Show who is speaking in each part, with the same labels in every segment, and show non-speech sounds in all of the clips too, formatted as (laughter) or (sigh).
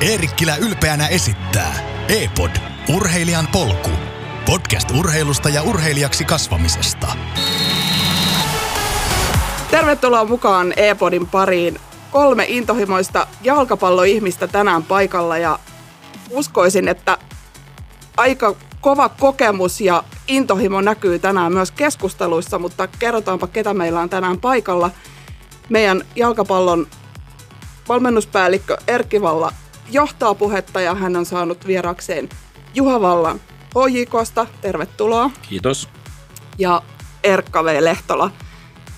Speaker 1: Eerikkilä ylpeänä esittää E-pod, urheilijan polku. Podcast urheilusta ja urheilijaksi kasvamisesta.
Speaker 2: Tervetuloa mukaan E-podin pariin. Kolme intohimoista jalkapalloihmistä tänään paikalla ja uskoisin, että aika kova kokemus ja intohimo näkyy tänään myös keskusteluissa, mutta kerrotaanpa ketä meillä on tänään paikalla. Meidän jalkapallon valmennuspäällikkö Erkki Valla johtaa puhetta ja hän on saanut vierakseen Juha Vallan HJKsta. Tervetuloa.
Speaker 3: Kiitos.
Speaker 2: Ja Erkka V. Lehtola,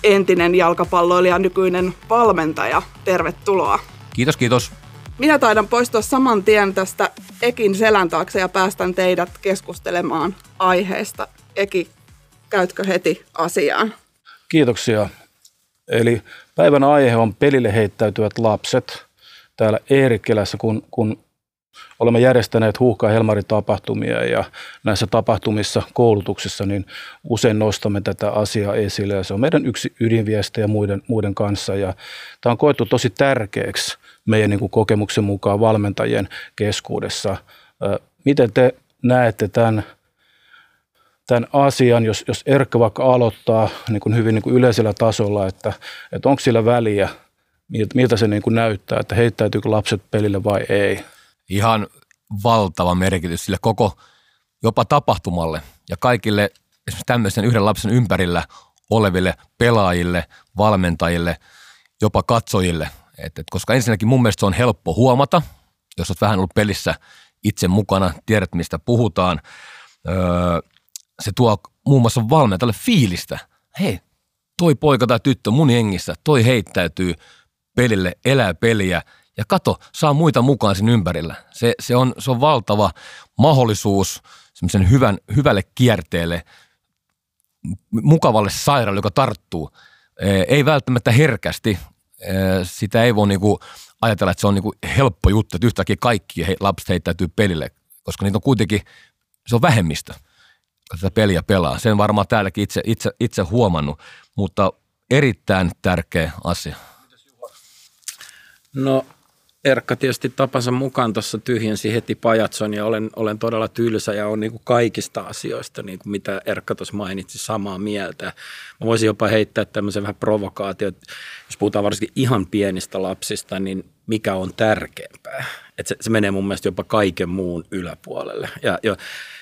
Speaker 2: entinen jalkapalloilija, nykyinen valmentaja. Tervetuloa.
Speaker 3: Kiitos, kiitos.
Speaker 2: Minä taidan poistua saman tien tästä Ekin selän taakse ja päästän teidät keskustelemaan aiheesta. Eki, käytkö heti asiaan?
Speaker 4: Kiitoksia. Eli päivän aihe on pelille heittäytyvät lapset. Täällä Eerikkelässä, kun, kun olemme järjestäneet huuhka- ja helmaritapahtumia ja näissä tapahtumissa, koulutuksissa, niin usein nostamme tätä asiaa esille ja se on meidän yksi ydinviestejä muiden, muiden kanssa ja tämä on koettu tosi tärkeäksi meidän niin kuin kokemuksen mukaan valmentajien keskuudessa. Miten te näette tämän, tämän asian, jos, jos Erkka vaikka aloittaa niin kuin hyvin niin kuin yleisellä tasolla, että, että onko sillä väliä, miltä se niin kuin näyttää, että heittäytyykö lapset pelille vai ei?
Speaker 3: Ihan valtava merkitys sille koko jopa tapahtumalle ja kaikille esimerkiksi tämmöisen yhden lapsen ympärillä oleville pelaajille, valmentajille, jopa katsojille – et, et, koska ensinnäkin mun mielestä se on helppo huomata, jos olet vähän ollut pelissä itse mukana, tiedät mistä puhutaan. Öö, se tuo muun muassa valmentajalle fiilistä. Hei, toi poika tai tyttö mun jengissä, toi heittäytyy pelille, elää peliä ja kato, saa muita mukaan sen ympärillä. Se, se, on, se on valtava mahdollisuus semmoisen hyvän, hyvälle kierteelle, mukavalle sairaalle, joka tarttuu. Ei välttämättä herkästi, sitä ei voi niinku ajatella, että se on niinku helppo juttu, että yhtäkkiä kaikki lapset heittäytyy pelille, koska niitä on kuitenkin, se on vähemmistö, joka tätä peliä pelaa. Sen varmaan täälläkin itse, itse, itse huomannut, mutta erittäin tärkeä asia.
Speaker 5: No Erkka tietysti tapansa mukaan tuossa tyhjensi heti pajatson ja olen, olen todella tylsä ja on niin kuin kaikista asioista, niin kuin mitä Erkka tuossa mainitsi, samaa mieltä. Mä voisin jopa heittää tämmöisen vähän provokaatio, että jos puhutaan varsinkin ihan pienistä lapsista, niin mikä on tärkeämpää. Että se, se menee mun mielestä jopa kaiken muun yläpuolelle. Ja, ja,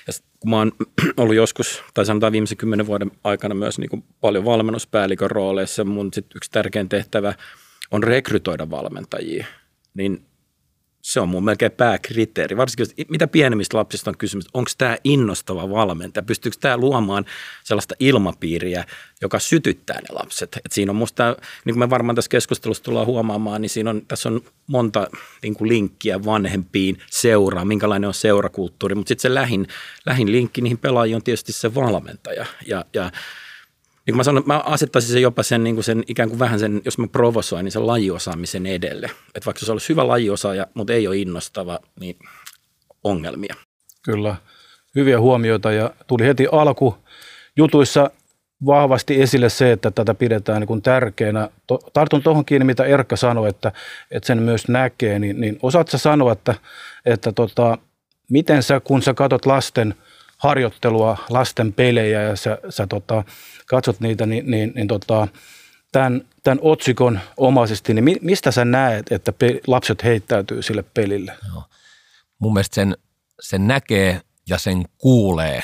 Speaker 5: ja kun mä oon (clears throat) ollut joskus, tai sanotaan viimeisen kymmenen vuoden aikana myös niin kuin paljon valmennuspäällikön rooleissa, mun sit yksi tärkein tehtävä on rekrytoida valmentajia – niin se on mun melkein pääkriteeri. Varsinkin, mitä pienemmistä lapsista on kysymys, onko tämä innostava valmentaja, pystyykö tämä luomaan sellaista ilmapiiriä, joka sytyttää ne lapset. Et siinä on musta, niin kuin me varmaan tässä keskustelussa tullaan huomaamaan, niin siinä on, tässä on monta niin kuin linkkiä vanhempiin seuraan, minkälainen on seurakulttuuri, mutta sitten se lähin, lähin linkki niihin pelaajiin on tietysti se valmentaja. Ja, ja niin mä sanon, mä asettaisin sen jopa sen, niin kuin sen ikään kuin vähän sen, jos mä provosoin, niin sen lajiosaamisen edelle. Että vaikka se olisi hyvä lajiosaaja, mutta ei ole innostava, niin ongelmia.
Speaker 4: Kyllä, hyviä huomioita ja tuli heti alku jutuissa vahvasti esille se, että tätä pidetään niin kuin tärkeänä. Tartun tuohon kiinni, mitä Erkka sanoi, että, että sen myös näkee, niin, niin osaatko sanoa, että, että tota, miten sä, kun sä katsot lasten harjoittelua, lasten pelejä ja sä, sä tota, katsot niitä, niin, niin, niin tota, tämän, tämän otsikon omaisesti, niin mistä sä näet, että lapset heittäytyy sille pelille? Joo.
Speaker 3: Mun mielestä sen, sen näkee ja sen kuulee.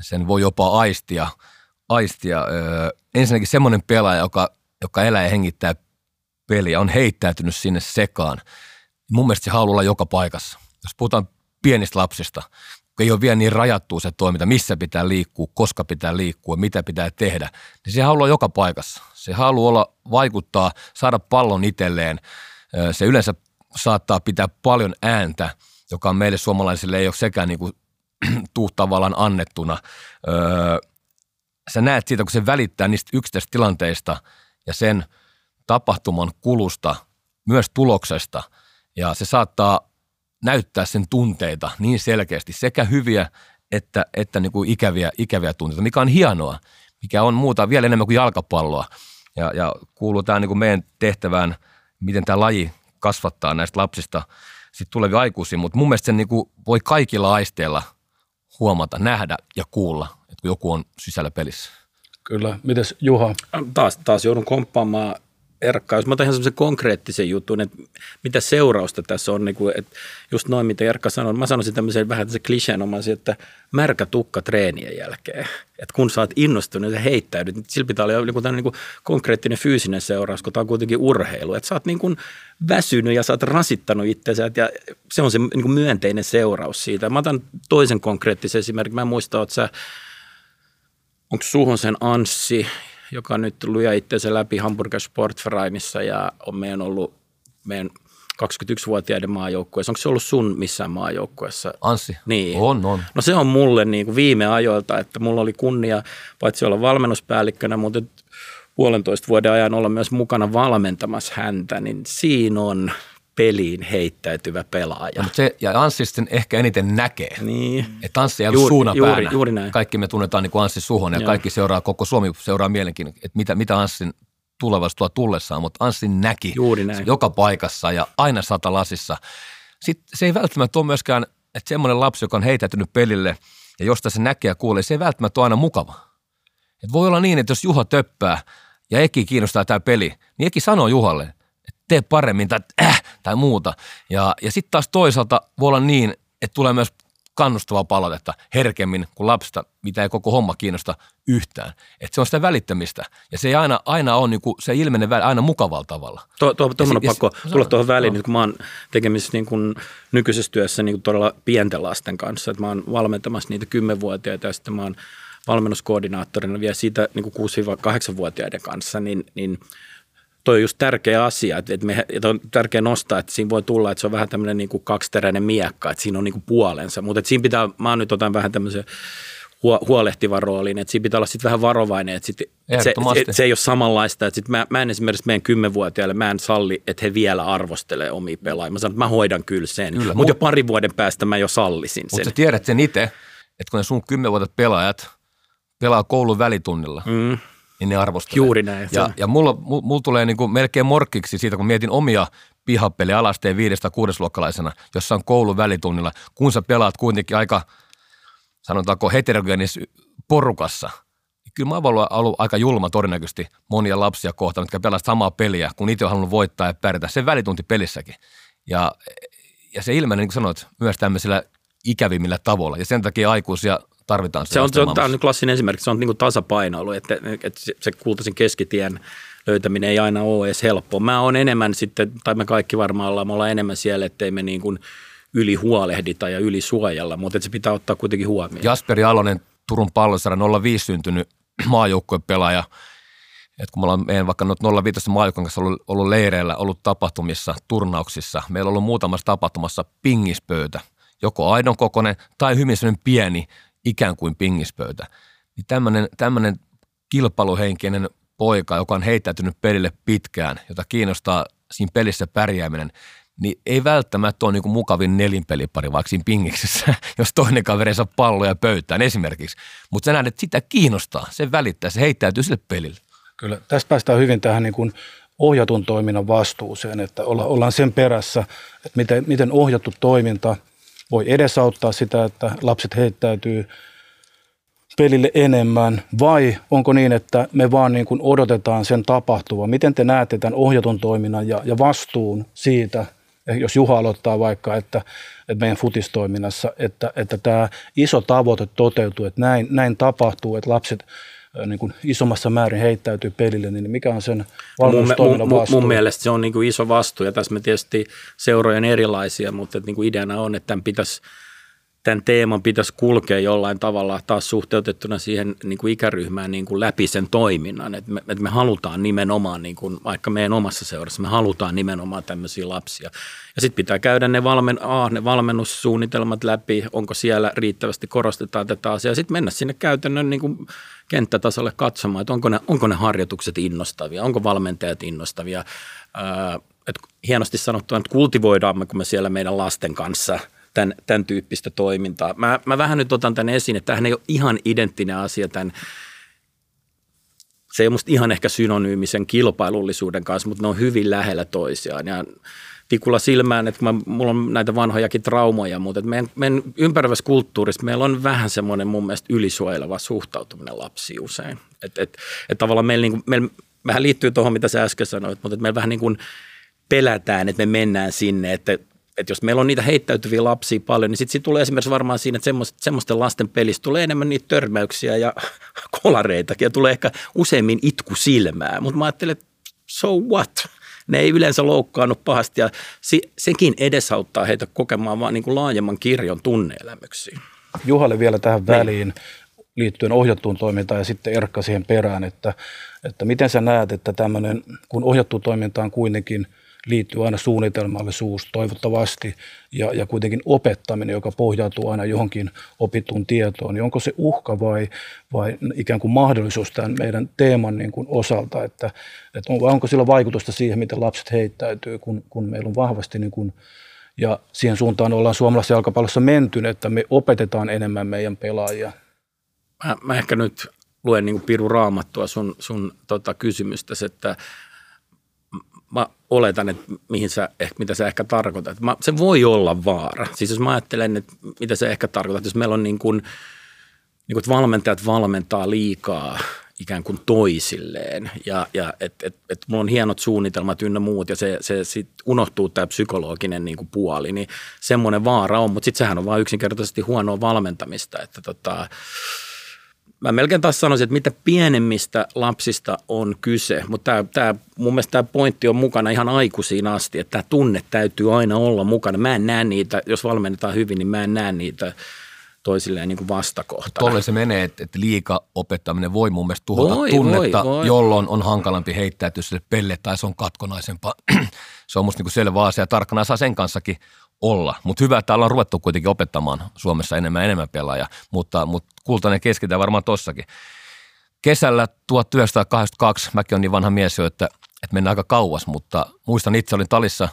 Speaker 3: Sen voi jopa aistia. aistia. Öö, ensinnäkin semmoinen pelaaja, joka, joka elää ja hengittää peliä, on heittäytynyt sinne sekaan. Mun mielestä se haluaa olla joka paikassa. Jos puhutaan pienistä lapsista, ei ole vielä niin rajattu se toiminta, missä pitää liikkua, koska pitää liikkua, mitä pitää tehdä, niin se haluaa joka paikassa. Se haluaa olla, vaikuttaa, saada pallon itselleen. Se yleensä saattaa pitää paljon ääntä, joka on meille suomalaisille ei ole sekään (clears throat) niin kuin, annettuna. sä näet siitä, kun se välittää niistä yksittäisistä tilanteista ja sen tapahtuman kulusta, myös tuloksesta, ja se saattaa näyttää sen tunteita niin selkeästi, sekä hyviä että, että niin kuin ikäviä, ikäviä tunteita, mikä on hienoa, mikä on muuta vielä enemmän kuin jalkapalloa. Ja, ja kuuluu tämä niin kuin meidän tehtävään, miten tämä laji kasvattaa näistä lapsista sitten tulevia aikuisia, mutta mun mielestä sen niin kuin voi kaikilla aisteilla huomata, nähdä ja kuulla, että kun joku on sisällä pelissä.
Speaker 4: Kyllä. Mites Juha?
Speaker 5: Taas, taas joudun komppaamaan Erkkaa. Jos mä otan ihan semmoisen konkreettisen jutun, että mitä seurausta tässä on, niin kuin, että just noin mitä Erkka sanoi, mä sanoisin tämmöisen vähän tämmöisen kliseenomaisen, että märkä tukka treenien jälkeen. Että kun sä oot innostunut ja heittäydyt, niin sillä pitää olla joku niin kuin konkreettinen fyysinen seuraus, kun tämä on kuitenkin urheilu. Että sä oot niin kuin väsynyt ja sä oot rasittanut itsensä ja se on se niin kuin myönteinen seuraus siitä. Mä otan toisen konkreettisen esimerkin. Mä en muista, että sä onko Suhosen Anssi, joka nyt luja itseensä läpi Hamburger Sportvereinissa ja on meidän ollut meidän 21-vuotiaiden maajoukkueessa. Onko se ollut sun missään maajoukkueessa?
Speaker 3: Anssi?
Speaker 5: Niin.
Speaker 3: On, on.
Speaker 5: No se on mulle niin kuin viime ajoilta, että mulla oli kunnia paitsi olla valmennuspäällikkönä, mutta puolentoista vuoden ajan olla myös mukana valmentamassa häntä, niin siinä on peliin heittäytyvä pelaaja.
Speaker 3: No, mutta se, ja Anssi sitten ehkä eniten näkee.
Speaker 5: Niin.
Speaker 3: Että Anssi ei ollut
Speaker 5: Juuri-
Speaker 3: suuna
Speaker 5: juuri- juuri näin.
Speaker 3: Kaikki me tunnetaan niin kuin Anssi Suhonen ja
Speaker 5: Joo.
Speaker 3: kaikki seuraa, koko Suomi seuraa mielenkiinnolla, että mitä, mitä Anssin tulevaisuus tuo tullessaan, mutta Anssi näki
Speaker 5: Juuri näin.
Speaker 3: joka paikassa ja aina sata lasissa. Sitten se ei välttämättä ole myöskään, että semmoinen lapsi, joka on heitäytynyt pelille ja josta se näkee ja kuulee, se ei välttämättä ole aina mukava. Et voi olla niin, että jos Juha töppää ja Eki kiinnostaa tämä peli, niin Eki sanoo Juhalle, tee paremmin tai äh, tai muuta. Ja, ja sitten taas toisaalta voi olla niin, että tulee myös kannustavaa palautetta herkemmin kuin lapsista, mitä ei koko homma kiinnosta yhtään. Että se on sitä välittämistä. Ja se ei aina, aina ole, niinku, se ei ilmene aina mukavalla tavalla.
Speaker 5: Tuo, tuo, tuo on pakko
Speaker 3: si-
Speaker 5: tulla tuohon väliin,
Speaker 3: no.
Speaker 5: nyt kun mä oon tekemisissä niin kuin nykyisessä työssä niin kuin todella pienten lasten kanssa. Että mä oon valmentamassa niitä 10-vuotiaita ja sitten mä oon valmennuskoordinaattorina vielä siitä niin kuin 6-8-vuotiaiden kanssa, niin, niin toi on just tärkeä asia, että, että, me, että on tärkeä nostaa, että siinä voi tulla, että se on vähän tämmöinen niin kuin kaksiteräinen miekka, että siinä on niin kuin puolensa, mutta että siinä pitää, mä nyt otan vähän tämmöisen huo- huolehtivan roolin, että siinä pitää olla sitten vähän varovainen, että, sit, että se, että se ei ole samanlaista, että sit mä, mä en esimerkiksi meidän kymmenvuotiaille, mä en salli, että he vielä arvostelee omia pelaajia. Mä sanon, että mä hoidan kyllä sen, mutta jo
Speaker 3: mut-
Speaker 5: parin vuoden päästä mä jo sallisin sen.
Speaker 3: Mutta sä tiedät sen itse, että kun ne sun kymmenvuotiaat pelaajat pelaa koulun välitunnilla,
Speaker 5: Mm.
Speaker 3: Niin ne arvostelee.
Speaker 5: Juuri näin.
Speaker 3: Ja, ja mulla, mulla, mulla tulee niinku melkein morkkiksi siitä, kun mietin omia pihapeliä alasteen viidestä kuudesluokkalaisena, jossa on koulun välitunnilla, kun sä pelaat kuitenkin aika, sanotaanko heterogeenis porukassa. niin Kyllä mä oon ollut, aika julma todennäköisesti monia lapsia kohtaan, jotka pelaavat samaa peliä, kun itse on halunnut voittaa ja pärjätä. Se välitunti pelissäkin. Ja, ja se ilmenee, niin kuin sanoit, myös tämmöisillä ikävimmillä tavoilla. Ja sen takia aikuisia tarvitaan.
Speaker 5: Se on, se on, tämä on klassinen esimerkki, se on niin kuin tasapainoilu, että, että se- se kultaisen keskitien löytäminen ei aina ole edes helppoa. Mä oon enemmän sitten, tai me kaikki varmaan ollaan, me ollaan enemmän siellä, ettei me niin kuin yli huolehdita ja yli suojella, mutta että se pitää ottaa kuitenkin huomioon.
Speaker 3: Jasperi Alonen, Turun pallosaran 05 syntynyt (clears throat) maajoukkuepelaaja. Et kun me ollaan meidän vaikka noita 05 maajoukkueen kanssa ollut, ollut leireillä, ollut tapahtumissa, turnauksissa, meillä on ollut muutamassa tapahtumassa pingispöytä, joko aidon kokoinen tai hyvin pieni ikään kuin pingispöytä. Niin tämmöinen, tämmöinen kilpailuhenkinen poika, joka on heittäytynyt pelille pitkään, jota kiinnostaa siinä pelissä pärjääminen, niin ei välttämättä ole niin mukavin nelinpelipari vaikka siinä pingiksessä, (laughs) jos toinen kaveri saa palloja pöytään esimerkiksi. Mutta sä näet, että sitä kiinnostaa, se välittää, se heittäytyy sille pelille.
Speaker 4: Kyllä. Tästä päästään hyvin tähän niin kuin ohjatun toiminnan vastuuseen, että olla, ollaan sen perässä, että miten, miten ohjattu toiminta voi edesauttaa sitä, että lapset heittäytyy pelille enemmän, vai onko niin, että me vaan niin kuin odotetaan sen tapahtuva? Miten te näette tämän ohjatun toiminnan ja, ja vastuun siitä, eh, jos Juha aloittaa vaikka, että, että meidän futistoiminnassa, että, että tämä iso tavoite toteutuu, että näin, näin tapahtuu, että lapset niin kuin isommassa määrin heittäytyy pelille, niin mikä on sen
Speaker 5: Mun,
Speaker 4: valmennustoiminnan
Speaker 5: mun,
Speaker 4: vastuu?
Speaker 5: mun mielestä se on niin kuin iso vastuu ja tässä me tietysti seurojen erilaisia, mutta että niin kuin ideana on, että tämän, pitäisi, tämän teeman pitäisi kulkea jollain tavalla taas suhteutettuna siihen niin kuin ikäryhmään niin kuin läpi sen toiminnan. Että me, että me halutaan nimenomaan, niin kuin, vaikka meidän omassa seurassa, me halutaan nimenomaan tämmöisiä lapsia. Ja sitten pitää käydä ne, valmen, A, ne valmennussuunnitelmat läpi, onko siellä riittävästi korostetaan tätä asiaa. Sitten mennä sinne käytännön niin kuin kenttätasolle katsomaan, että onko ne, onko ne harjoitukset innostavia, onko valmentajat innostavia. Ää, että hienosti sanottuna, että kultivoidaamme, kun me siellä meidän lasten kanssa tämän, tämän tyyppistä toimintaa. Mä, mä vähän nyt otan tämän esiin, että tämähän ei ole ihan identtinen asia tämän se ei ole musta ihan ehkä synonyymi sen kilpailullisuuden kanssa, mutta ne on hyvin lähellä toisiaan. Ja tikulla silmään, että mä, mulla on näitä vanhojakin traumoja, mutta että meidän, meidän ympäröivässä kulttuurissa meillä on vähän semmoinen mun mielestä ylisuojeleva suhtautuminen lapsiin usein. Että et, et tavallaan meillä, niin kuin, meillä vähän liittyy tuohon, mitä sä äsken sanoit, mutta että meillä vähän niin kuin pelätään, että me mennään sinne, että että jos meillä on niitä heittäytyviä lapsia paljon, niin sitten sit tulee esimerkiksi varmaan siinä, että semmoisten, semmoisten lasten pelissä tulee enemmän niitä törmäyksiä ja (laughs) kolareitakin ja tulee ehkä useimmin itku silmää. Mutta mä ajattelen, että so what? Ne ei yleensä loukkaannut pahasti ja sekin edesauttaa heitä kokemaan vaan niin kuin laajemman kirjon tunneelämyksiä.
Speaker 4: Juhalle vielä tähän väliin liittyen ohjattuun toimintaan ja sitten Erkka siihen perään, että, että miten sä näet, että tämmöinen, kun ohjattu toiminta on kuitenkin – liittyy aina suunnitelmallisuus toivottavasti ja, ja kuitenkin opettaminen, joka pohjautuu aina johonkin opittuun tietoon, niin onko se uhka vai, vai ikään kuin mahdollisuus tämän meidän teeman niin kuin osalta, että, että on, onko sillä vaikutusta siihen, miten lapset heittäytyy, kun, kun meillä on vahvasti niin kuin, ja siihen suuntaan ollaan suomalaisessa jalkapallossa menty, että me opetetaan enemmän meidän pelaajia.
Speaker 5: Mä, mä ehkä nyt luen niin kuin Piru Raamattua sun, sun tota, kysymystäsi, että mä oletan, että mihin sä, mitä sä ehkä tarkoitat. Mä, se voi olla vaara. Siis jos mä ajattelen, että mitä se ehkä tarkoitat, jos meillä on niin kuin, niin kuin valmentajat valmentaa liikaa ikään kuin toisilleen ja, ja että et, et mulla on hienot suunnitelmat ynnä muut ja se, se sit unohtuu tämä psykologinen niin kuin puoli, niin semmoinen vaara on, mutta sitten sehän on vain yksinkertaisesti huonoa valmentamista, että tota, mä melkein taas sanoisin, että mitä pienemmistä lapsista on kyse, mutta tämä, tämä, mun mielestä tämä pointti on mukana ihan aikuisiin asti, että tämä tunne täytyy aina olla mukana. Mä en näe niitä, jos valmennetaan hyvin, niin mä en näe niitä toisilleen niin kuin vastakohtana.
Speaker 3: Tolle se menee, että, että liika opettaminen voi mun mielestä tuhota voi, tunnetta, voi, voi. jolloin on hankalampi heittäytyä sille pelle tai se on katkonaisempaa. (clears throat) se on musta niin kuin selvä asia ja tarkkana saa sen kanssakin olla. Mutta hyvä, että ollaan ruvettu kuitenkin opettamaan Suomessa enemmän enemmän pelaajia, mutta, mutta kultainen keskitään varmaan tossakin. Kesällä 1982, mäkin on niin vanha mies jo, että, että mennään aika kauas, mutta muistan itse olin talissa,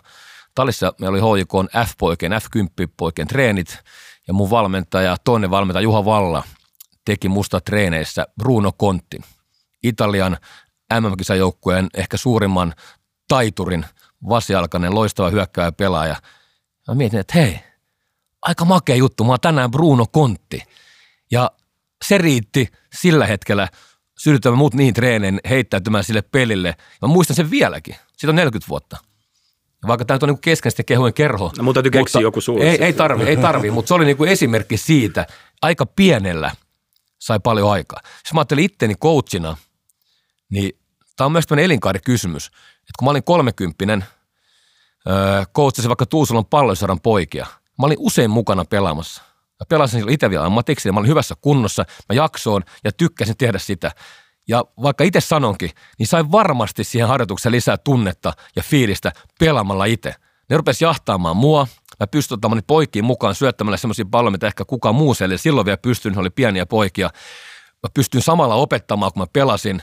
Speaker 3: talissa meillä oli HJK F-poikien, F10-poikien treenit ja mun valmentaja, toinen valmentaja Juha Valla teki musta treeneissä Bruno Conti, Italian MM-kisajoukkueen ehkä suurimman taiturin, vasialkainen, loistava hyökkääjä pelaaja – Mä mietin, että hei, aika makea juttu, mä oon tänään Bruno Kontti. Ja se riitti sillä hetkellä sytyttämään muut niihin treeneihin heittäytymään sille pelille. Mä muistan sen vieläkin. Siitä on 40 vuotta. Vaikka tämä on niin kesken sitten kehujen kerho.
Speaker 5: No, mutta täytyy keksiä joku sulle.
Speaker 3: Ei, ei tarvi, ei tarvi, mutta se oli niin kuin esimerkki siitä. Aika pienellä sai paljon aikaa. Jos mä ajattelin itteni coachina, niin tämä on myös tämmöinen elinkaarikysymys. Että kun mä olin kolmekymppinen – coachasin vaikka Tuusulon palloisaran poikia. Mä olin usein mukana pelaamassa. Mä pelasin silloin itse vielä ammatiksi ja mä olin hyvässä kunnossa. Mä jaksoin ja tykkäsin tehdä sitä. Ja vaikka itse sanonkin, niin sain varmasti siihen harjoitukseen lisää tunnetta ja fiilistä pelaamalla itse. Ne rupesi jahtaamaan mua. Mä pystyin ottamaan poikiin mukaan syöttämällä semmoisia palloja, mitä ehkä kukaan muu siellä silloin vielä pystyin, oli pieniä poikia. Mä pystyin samalla opettamaan, kun mä pelasin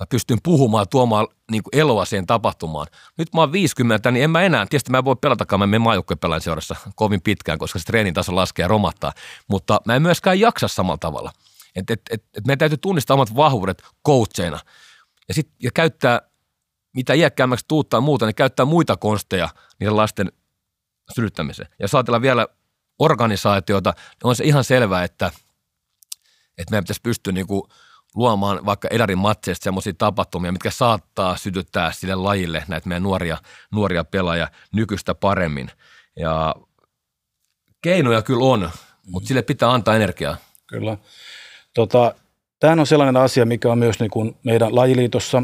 Speaker 3: mä pystyn puhumaan, tuomaan niin kuin eloa siihen tapahtumaan. Nyt mä oon 50, niin en mä enää, tietysti mä en voi pelatakaan, mä menen maajoukkojen seurassa kovin pitkään, koska se treenin taso laskee ja romahtaa, mutta mä en myöskään jaksa samalla tavalla. Et, et, et, et meidän täytyy tunnistaa omat vahvuudet coacheina ja, sit, ja käyttää, mitä iäkkäämmäksi tuuttaa muuta, niin käyttää muita konsteja niiden lasten sylyttämiseen. Ja jos ajatellaan vielä organisaatiota, niin on se ihan selvää, että, että meidän pitäisi pystyä niin kuin – luomaan vaikka Edarin matseista sellaisia tapahtumia, mitkä saattaa sytyttää sille lajille näitä meidän nuoria, nuoria pelaajia nykyistä paremmin. Ja keinoja kyllä on, mutta sille pitää antaa energiaa.
Speaker 4: Kyllä. Tota, tämähän on sellainen asia, mikä on myös niin kuin meidän lajiliitossa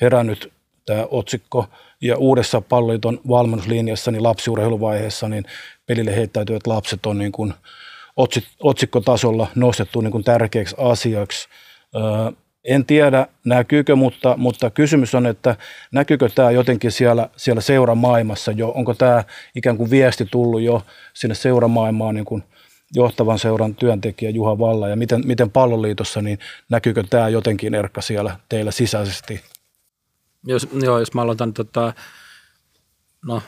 Speaker 4: herännyt tämä otsikko ja uudessa palloliiton valmennuslinjassa niin lapsiurheiluvaiheessa niin pelille heittäytyvät lapset on niin kuin otsikkotasolla nostettu niin kuin tärkeäksi asiaksi – en tiedä näkyykö, mutta, mutta kysymys on, että näkyykö tämä jotenkin siellä, siellä seuramaailmassa jo, onko tämä ikään kuin viesti tullut jo sinne seuramaailmaan niin kuin johtavan seuran työntekijä Juha Valla ja miten, miten palloliitossa, niin näkyykö tämä jotenkin Erkka siellä teillä sisäisesti?
Speaker 5: Jos, joo, jos mä aloitan tota, no,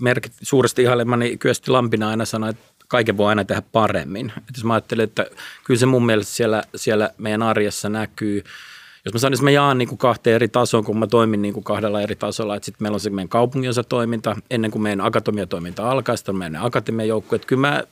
Speaker 5: merkit, suuresti ihailemani Kyösti Lampina aina sanoi, että kaiken voi aina tehdä paremmin. Et jos mä ajattelen, että kyllä se mun mielestä siellä, siellä meidän arjessa näkyy. Jos mä sanon, jos mä jaan niin kuin kahteen eri tasoon, kun mä toimin niin kuin kahdella eri tasolla, että sitten meillä on se meidän kaupunginosa toiminta, ennen kuin meidän akatemiatoiminta alkaa, sitten on meidän että kyllä mä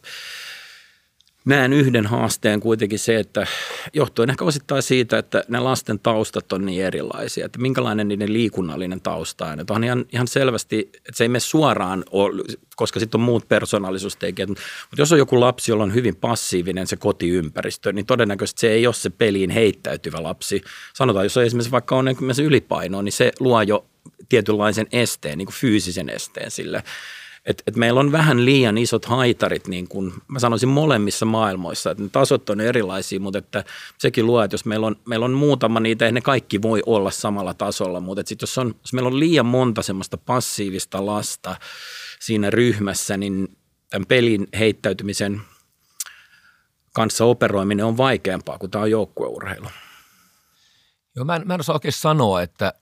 Speaker 5: näen yhden haasteen kuitenkin se, että johtuen ehkä osittain siitä, että ne lasten taustat on niin erilaisia, että minkälainen niiden liikunnallinen tausta on. Että on ihan, ihan selvästi, että se ei mene suoraan, ole, koska sitten on muut persoonallisuustekijät, mutta jos on joku lapsi, jolla on hyvin passiivinen se kotiympäristö, niin todennäköisesti se ei ole se peliin heittäytyvä lapsi. Sanotaan, jos on esimerkiksi vaikka on ylipainoa, niin se luo jo tietynlaisen esteen, niin kuin fyysisen esteen sille et, et meillä on vähän liian isot haitarit, niin kuin mä sanoisin molemmissa maailmoissa, että ne tasot on erilaisia, mutta että sekin luo, että jos meillä on, meillä on muutama niitä, ei ne kaikki voi olla samalla tasolla, mutta että sit jos, on, jos meillä on liian monta semmoista passiivista lasta siinä ryhmässä, niin tämän pelin heittäytymisen kanssa operoiminen on vaikeampaa, kuin tämä on joukkueurheilu.
Speaker 3: Joo, mä en, mä en osaa oikein sanoa, että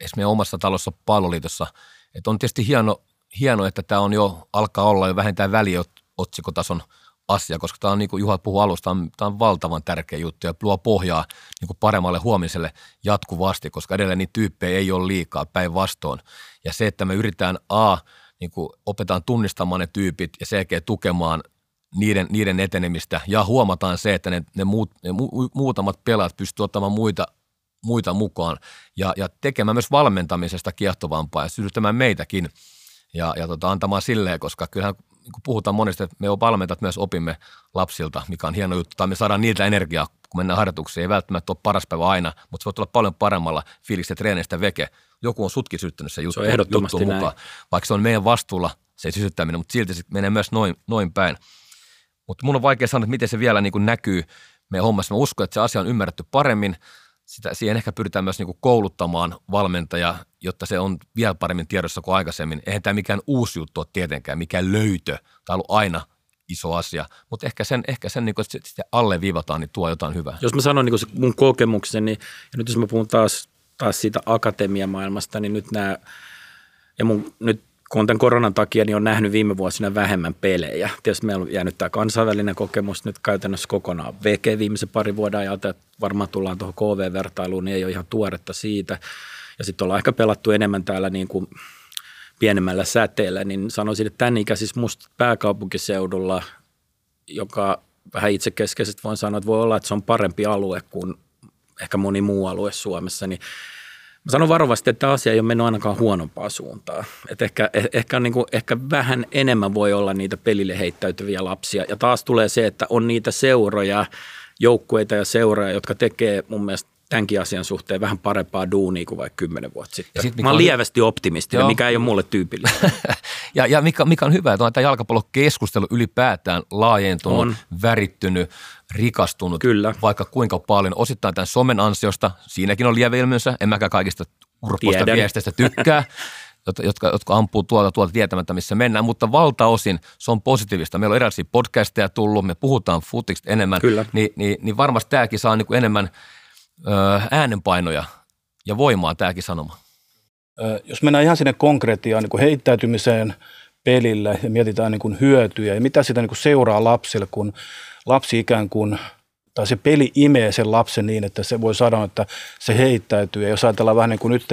Speaker 3: esimerkiksi meidän omassa talossa palloliitossa, että on tietysti hieno hienoa, että tämä on jo, alkaa olla jo vähintään väliotsikotason asia, koska tämä on niin kuin Juha puhui alusta, tämä on, valtavan tärkeä juttu ja luo pohjaa niin kuin paremmalle huomiselle jatkuvasti, koska edelleen niitä tyyppejä ei ole liikaa päinvastoin. Ja se, että me yritetään A, niin kuin opetaan tunnistamaan ne tyypit ja sekä tukemaan niiden, niiden etenemistä ja huomataan se, että ne, ne, muut, ne mu, muutamat pelaat pystyvät ottamaan muita muita mukaan ja, ja tekemään myös valmentamisesta kiehtovampaa ja sytyttämään meitäkin – ja, ja tota, antamaan silleen, koska kyllähän kun puhutaan monesti, että me valmentat myös opimme lapsilta, mikä on hieno juttu, tai me saadaan niiltä energiaa, kun mennään harjoituksiin. Ei välttämättä ole paras päivä aina, mutta se voi tulla paljon paremmalla fiilistä treenistä veke. Joku on sutkin syttänyt se juttu, se juttu mukaan. Vaikka se on meidän vastuulla se sytyttäminen, mutta silti se menee myös noin, noin päin. Mutta mun on vaikea sanoa, että miten se vielä niin kuin näkyy meidän hommassa. Mä uskon, että se asia on ymmärretty paremmin – sitä, siihen ehkä pyritään myös niin kuin kouluttamaan valmentaja, jotta se on vielä paremmin tiedossa kuin aikaisemmin. Eihän tämä mikään uusi juttu ole tietenkään, mikään löytö. Tämä on ollut aina iso asia, mutta ehkä sen, ehkä sen niin kuin, että sitä alleviivataan, niin tuo jotain hyvää.
Speaker 5: Jos mä sanon niin kuin mun kokemukseni, ja nyt jos mä puhun taas, taas siitä akatemiamaailmasta, niin nyt nämä, ja mun nyt kun tämän koronan takia, niin on nähnyt viime vuosina vähemmän pelejä. Tietysti meillä on jäänyt tämä kansainvälinen kokemus nyt käytännössä kokonaan veke viimeisen pari vuoden ajalta. Varmaan tullaan tuohon KV-vertailuun, niin ei ole ihan tuoretta siitä. Ja sitten ollaan ehkä pelattu enemmän täällä niin kuin pienemmällä säteellä, niin sanoisin, että tämän ikäisissä musta pääkaupunkiseudulla, joka vähän itsekeskeisesti voin sanoa, että voi olla, että se on parempi alue kuin ehkä moni muu alue Suomessa, niin Mä sanon varovasti, että asia ei ole mennyt ainakaan huonompaa suuntaan. Et ehkä, eh, ehkä, niin kuin, ehkä vähän enemmän voi olla niitä pelille heittäytyviä lapsia. Ja taas tulee se, että on niitä seuroja, joukkueita ja seuroja, jotka tekee mun mielestä tämänkin asian suhteen vähän parempaa duunia kuin vaikka kymmenen vuotta sitten. Sit Mä oon lievästi optimistinen, Joo. mikä ei ole mulle tyypillistä. (laughs)
Speaker 3: ja, ja mikä, mikä on hyvä, että on tämä jalkapallokeskustelu ylipäätään laajentunut, on. värittynyt, rikastunut, Kyllä. vaikka kuinka paljon. Osittain tämän somen ansiosta, siinäkin on lieveilmiönsä, en mäkään kaikista urpoista viesteistä tykkää. (laughs) jotka, jotka ampuu tuolta tuolta tietämättä, missä mennään, mutta valtaosin se on positiivista. Meillä on erilaisia podcasteja tullut, me puhutaan futista enemmän, Kyllä. Niin, niin, niin varmasti tämäkin saa niin kuin enemmän – äänenpainoja ja voimaa tämäkin sanoma?
Speaker 4: Jos mennään ihan sinne konkreettiaan niin kuin heittäytymiseen pelille ja mietitään niin kuin hyötyjä ja mitä sitä niin kuin seuraa lapsille, kun lapsi ikään kuin tai se peli imee sen lapsen niin, että se voi sanoa, että se heittäytyy. Ja jos ajatellaan vähän niin kuin nyt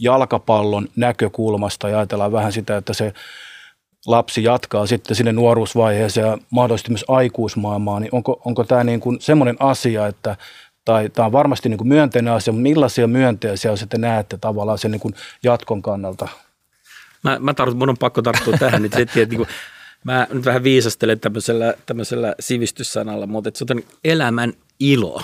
Speaker 4: jalkapallon näkökulmasta ja ajatellaan vähän sitä, että se lapsi jatkaa sitten sinne nuoruusvaiheeseen ja mahdollisesti myös aikuismaailmaan, niin onko, onko tämä niin kuin semmoinen asia, että tai tämä on varmasti niin kuin myönteinen asia, mutta millaisia myönteisiä sitten näette tavallaan sen niin kuin jatkon kannalta?
Speaker 5: Mä, mä tarvitsen, mun on pakko tarttua tähän nyt, että niin kuin, mä nyt vähän viisastelen tämmöisellä, tämmöisellä sivistyssanalla, mutta että se on elämän ilo.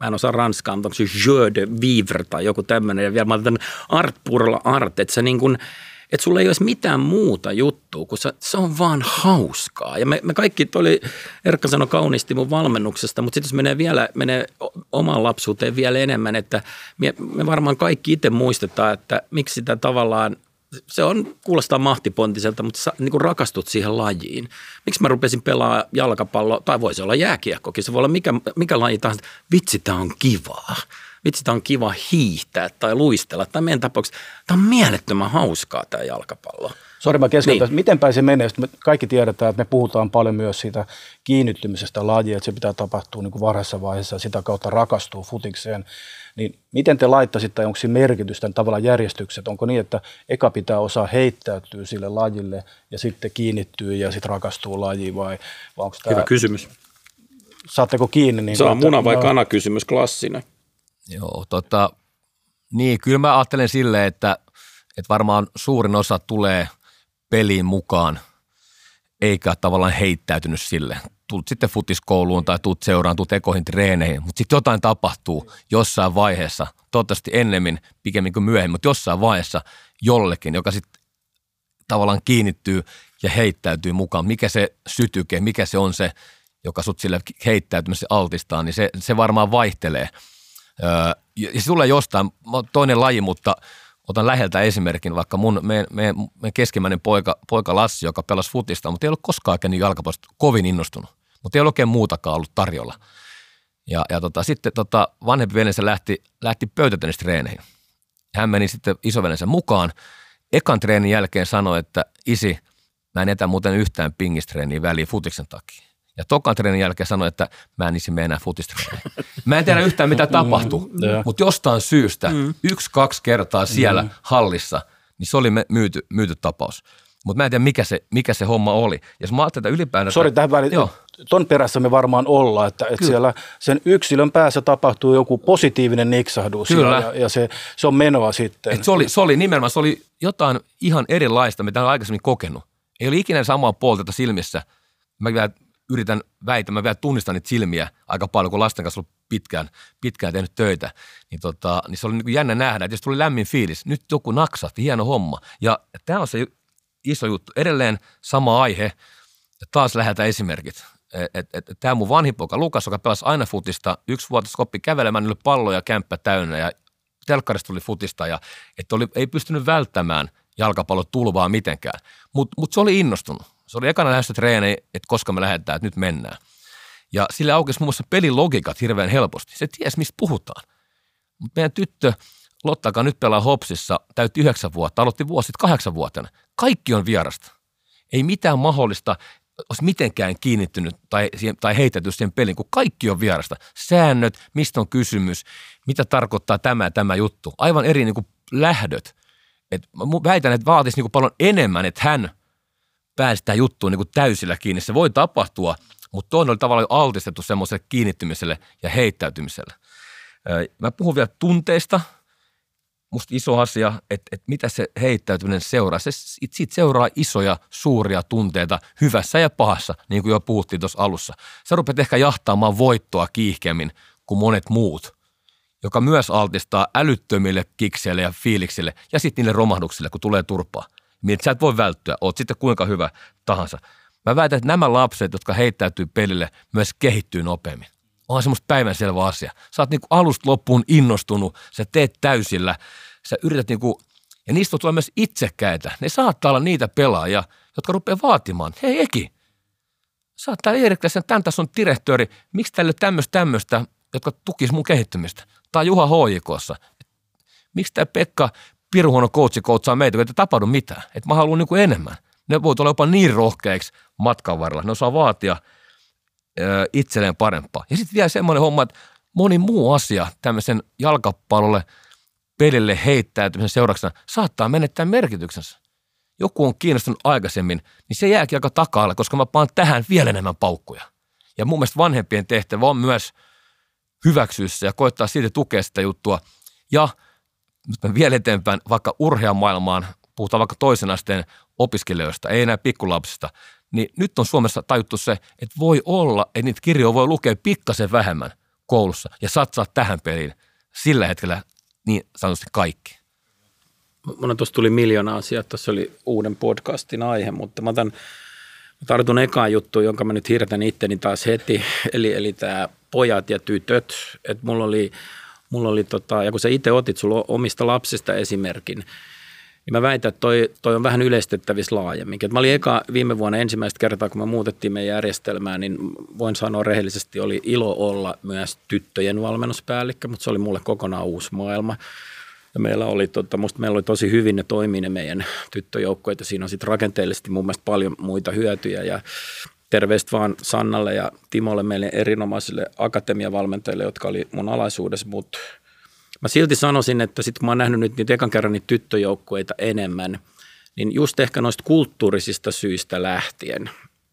Speaker 5: Mä en osaa ranskaa, mutta onko se jeu de vivre tai joku tämmöinen. Ja vielä mä otan art purla art, että se niin kuin – että sulla ei olisi mitään muuta juttua, kun se, se on vaan hauskaa. Ja me, me kaikki, oli Erkka sanoi kauniisti mun valmennuksesta, mutta sitten jos menee vielä, menee omaan lapsuuteen vielä enemmän, että me, me varmaan kaikki itse muistetaan, että miksi sitä tavallaan se on, kuulostaa mahtipontiselta, mutta sä niin rakastut siihen lajiin. Miksi mä rupesin pelaamaan jalkapalloa, tai voisi olla jääkiekkokin, se voi olla mikä, mikä laji tahansa. Vitsi, tämä on kivaa vitsi, tämä on kiva hiihtää tai luistella. Tai meidän tapauksessa, tämä on mielettömän hauskaa tämä jalkapallo.
Speaker 4: Sori, mä keskeytän. Niin. Miten päin se menee? Me kaikki tiedetään, että me puhutaan paljon myös siitä kiinnittymisestä lajiin, että se pitää tapahtua niin kuin varhaisessa vaiheessa ja sitä kautta rakastuu futikseen. Niin miten te laittaisitte, onko siinä merkitystä tavallaan järjestykset? Onko niin, että eka pitää osaa heittäytyä sille lajille ja sitten kiinnittyy ja sitten rakastuu lajiin vai, vai onko tämä...
Speaker 5: Hyvä kysymys.
Speaker 4: Saatteko kiinni?
Speaker 5: Niin Se on muna vai kana kysymys klassinen.
Speaker 3: Joo, tota, niin kyllä mä ajattelen silleen, että, että varmaan suurin osa tulee peliin mukaan, eikä tavallaan heittäytynyt sille. Tulet sitten futiskouluun tai tuut seuraan, tuut ekoihin treeneihin, mutta sitten jotain tapahtuu jossain vaiheessa, toivottavasti ennemmin, pikemmin kuin myöhemmin, mutta jossain vaiheessa jollekin, joka sitten tavallaan kiinnittyy ja heittäytyy mukaan. Mikä se sytyke, mikä se on se, joka sut sille heittäytymisessä altistaa, niin se, se varmaan vaihtelee. Ja se tulee jostain, toinen laji, mutta otan läheltä esimerkin, vaikka mun, meidän, meidän, meidän keskimmäinen poika, poika Lassi, joka pelasi futista, mutta ei ollut koskaan käynyt jalkapallosta kovin innostunut, mutta ei ole oikein muutakaan ollut tarjolla. Ja, ja tota, sitten tota, vanhempi veljensä lähti, lähti pöytätennistreeneihin. Hän meni sitten isoveljensä mukaan. Ekan treenin jälkeen sanoi, että isi, mä en etä muuten yhtään pingistreeniä väliin futiksen takia. Ja tokan treenin jälkeen sanoi, että mä en isi enää futistreeniin. Mä en tiedä yhtään mitä tapahtui, (laughs) mm, mutta jostain syystä mm. yksi, kaksi kertaa siellä mm. hallissa, niin se oli myyty, myyty tapaus. Mutta mä en tiedä, mikä se, mikä se homma oli. Ja jos mä ajattelen ylipäätään...
Speaker 4: Sori, tähän väliin. Joo. Ton perässä me varmaan ollaan, että, että siellä sen yksilön päässä tapahtuu joku positiivinen niksahdus Kyllä. ja, ja se, se on menoa sitten.
Speaker 3: Et se, oli, se oli nimenomaan, se oli jotain ihan erilaista, mitä olen aikaisemmin kokenut. Ei ole ikinä samaa poltetta silmissä. Mä yritän väitä, mä vielä tunnistan niitä silmiä aika paljon, kun lasten kanssa ollut pitkään, pitkään tehnyt töitä, niin, tota, niin se oli niin jännä nähdä, että jos tuli lämmin fiilis, nyt joku naksahti, hieno homma. Ja tämä on se iso juttu. Edelleen sama aihe, ja taas lähdetään esimerkit. Et, tämä mun vanhin poika Lukas, joka pelasi aina futista, yksi vuotta koppi kävelemään, niille pallo ja kämppä täynnä ja telkkarista tuli futista ja että oli, ei pystynyt välttämään jalkapallotulvaa mitenkään, mutta mut se oli innostunut se oli ekana lähdöstä treeni, että koska me lähdetään, että nyt mennään. Ja sille aukesi muun muassa pelilogiikat hirveän helposti. Se ties, mistä puhutaan. Mutta meidän tyttö Lotta, joka nyt pelaa Hopsissa, täytti yhdeksän vuotta, aloitti vuosi sitten kahdeksan vuotena. Kaikki on vierasta. Ei mitään mahdollista olisi mitenkään kiinnittynyt tai, tai heitetty siihen peliin, kun kaikki on vierasta. Säännöt, mistä on kysymys, mitä tarkoittaa tämä tämä juttu. Aivan eri niin kuin lähdöt. Et mä väitän, että vaatisi niin kuin paljon enemmän, että hän päästä juttuun niin kuin täysillä kiinni. Se voi tapahtua, mutta toinen oli tavallaan altistettu semmoiselle kiinnittymiselle ja heittäytymiselle. Mä puhun vielä tunteista. Musta iso asia, että, että mitä se heittäytyminen seuraa. Se, siitä seuraa isoja, suuria tunteita hyvässä ja pahassa, niin kuin jo puhuttiin tuossa alussa. Sä rupeat ehkä jahtaamaan voittoa kiihkeämmin kuin monet muut, joka myös altistaa älyttömille kikseille ja fiiliksille ja sitten niille romahduksille, kun tulee turpaa miltä sä et voi välttyä, oot sitten kuinka hyvä tahansa. Mä väitän, että nämä lapset, jotka heittäytyy pelille, myös kehittyy nopeammin. Onhan semmoista päivänselvä asia. Sä oot niinku alusta loppuun innostunut, sä teet täysillä, sä yrität niinku, ja niistä tulee myös itsekäitä. Ne saattaa olla niitä pelaajia, jotka rupeaa vaatimaan. Hei Eki, sä oot täällä Erik sen tämän tason direktööri, miksi tälle tämmöistä tämmöistä, jotka tukis mun kehittymistä? Tai Juha HJKssa. Miksi tämä Pekka pirun huono coachi coachaa meitä, kun ei tapahdu mitään. Että mä haluan niin enemmän. Ne voi olla jopa niin rohkeiksi matkan varrella. Ne osaa vaatia ö, itselleen parempaa. Ja sitten vielä semmoinen homma, että moni muu asia tämmöisen jalkapallolle, pelille heittäytymisen seurauksena saattaa menettää merkityksensä. Joku on kiinnostunut aikaisemmin, niin se jääkin aika takaalle, koska mä paan tähän vielä enemmän paukkuja. Ja mun mielestä vanhempien tehtävä on myös hyväksyä se ja koittaa siitä tukea sitä juttua. Ja – nyt vielä eteenpäin vaikka urheamaailmaan, puhutaan vaikka toisen asteen opiskelijoista, ei enää pikkulapsista, niin nyt on Suomessa tajuttu se, että voi olla, että niitä kirjoja voi lukea pikkasen vähemmän koulussa ja satsaa tähän peliin sillä hetkellä niin sanotusti kaikki.
Speaker 5: Mun tuossa tuli miljoona asiaa, tuossa oli uuden podcastin aihe, mutta mä, otan, mä tartun ekaan juttuun, jonka mä nyt hirtän itteni taas heti, eli, eli tämä pojat ja tytöt. Että mulla oli mulla oli tota, ja kun sä itse otit sulla omista lapsista esimerkin, niin mä väitän, että toi, toi on vähän yleistettävissä laajemmin. Et mä olin eka viime vuonna ensimmäistä kertaa, kun me muutettiin meidän järjestelmää, niin voin sanoa rehellisesti, oli ilo olla myös tyttöjen valmennuspäällikkö, mutta se oli mulle kokonaan uusi maailma. Ja meillä oli, tota, musta meillä oli tosi hyvin ne toimii ne meidän tyttöjoukkoita. Siinä on sitten rakenteellisesti mun mielestä paljon muita hyötyjä ja terveistä vaan Sannalle ja Timolle, meille erinomaisille akatemiavalmentajille, jotka oli mun alaisuudessa, mutta mä silti sanoisin, että sitten kun mä oon nähnyt nyt niitä ekan kerran niitä tyttöjoukkueita enemmän, niin just ehkä noista kulttuurisista syistä lähtien,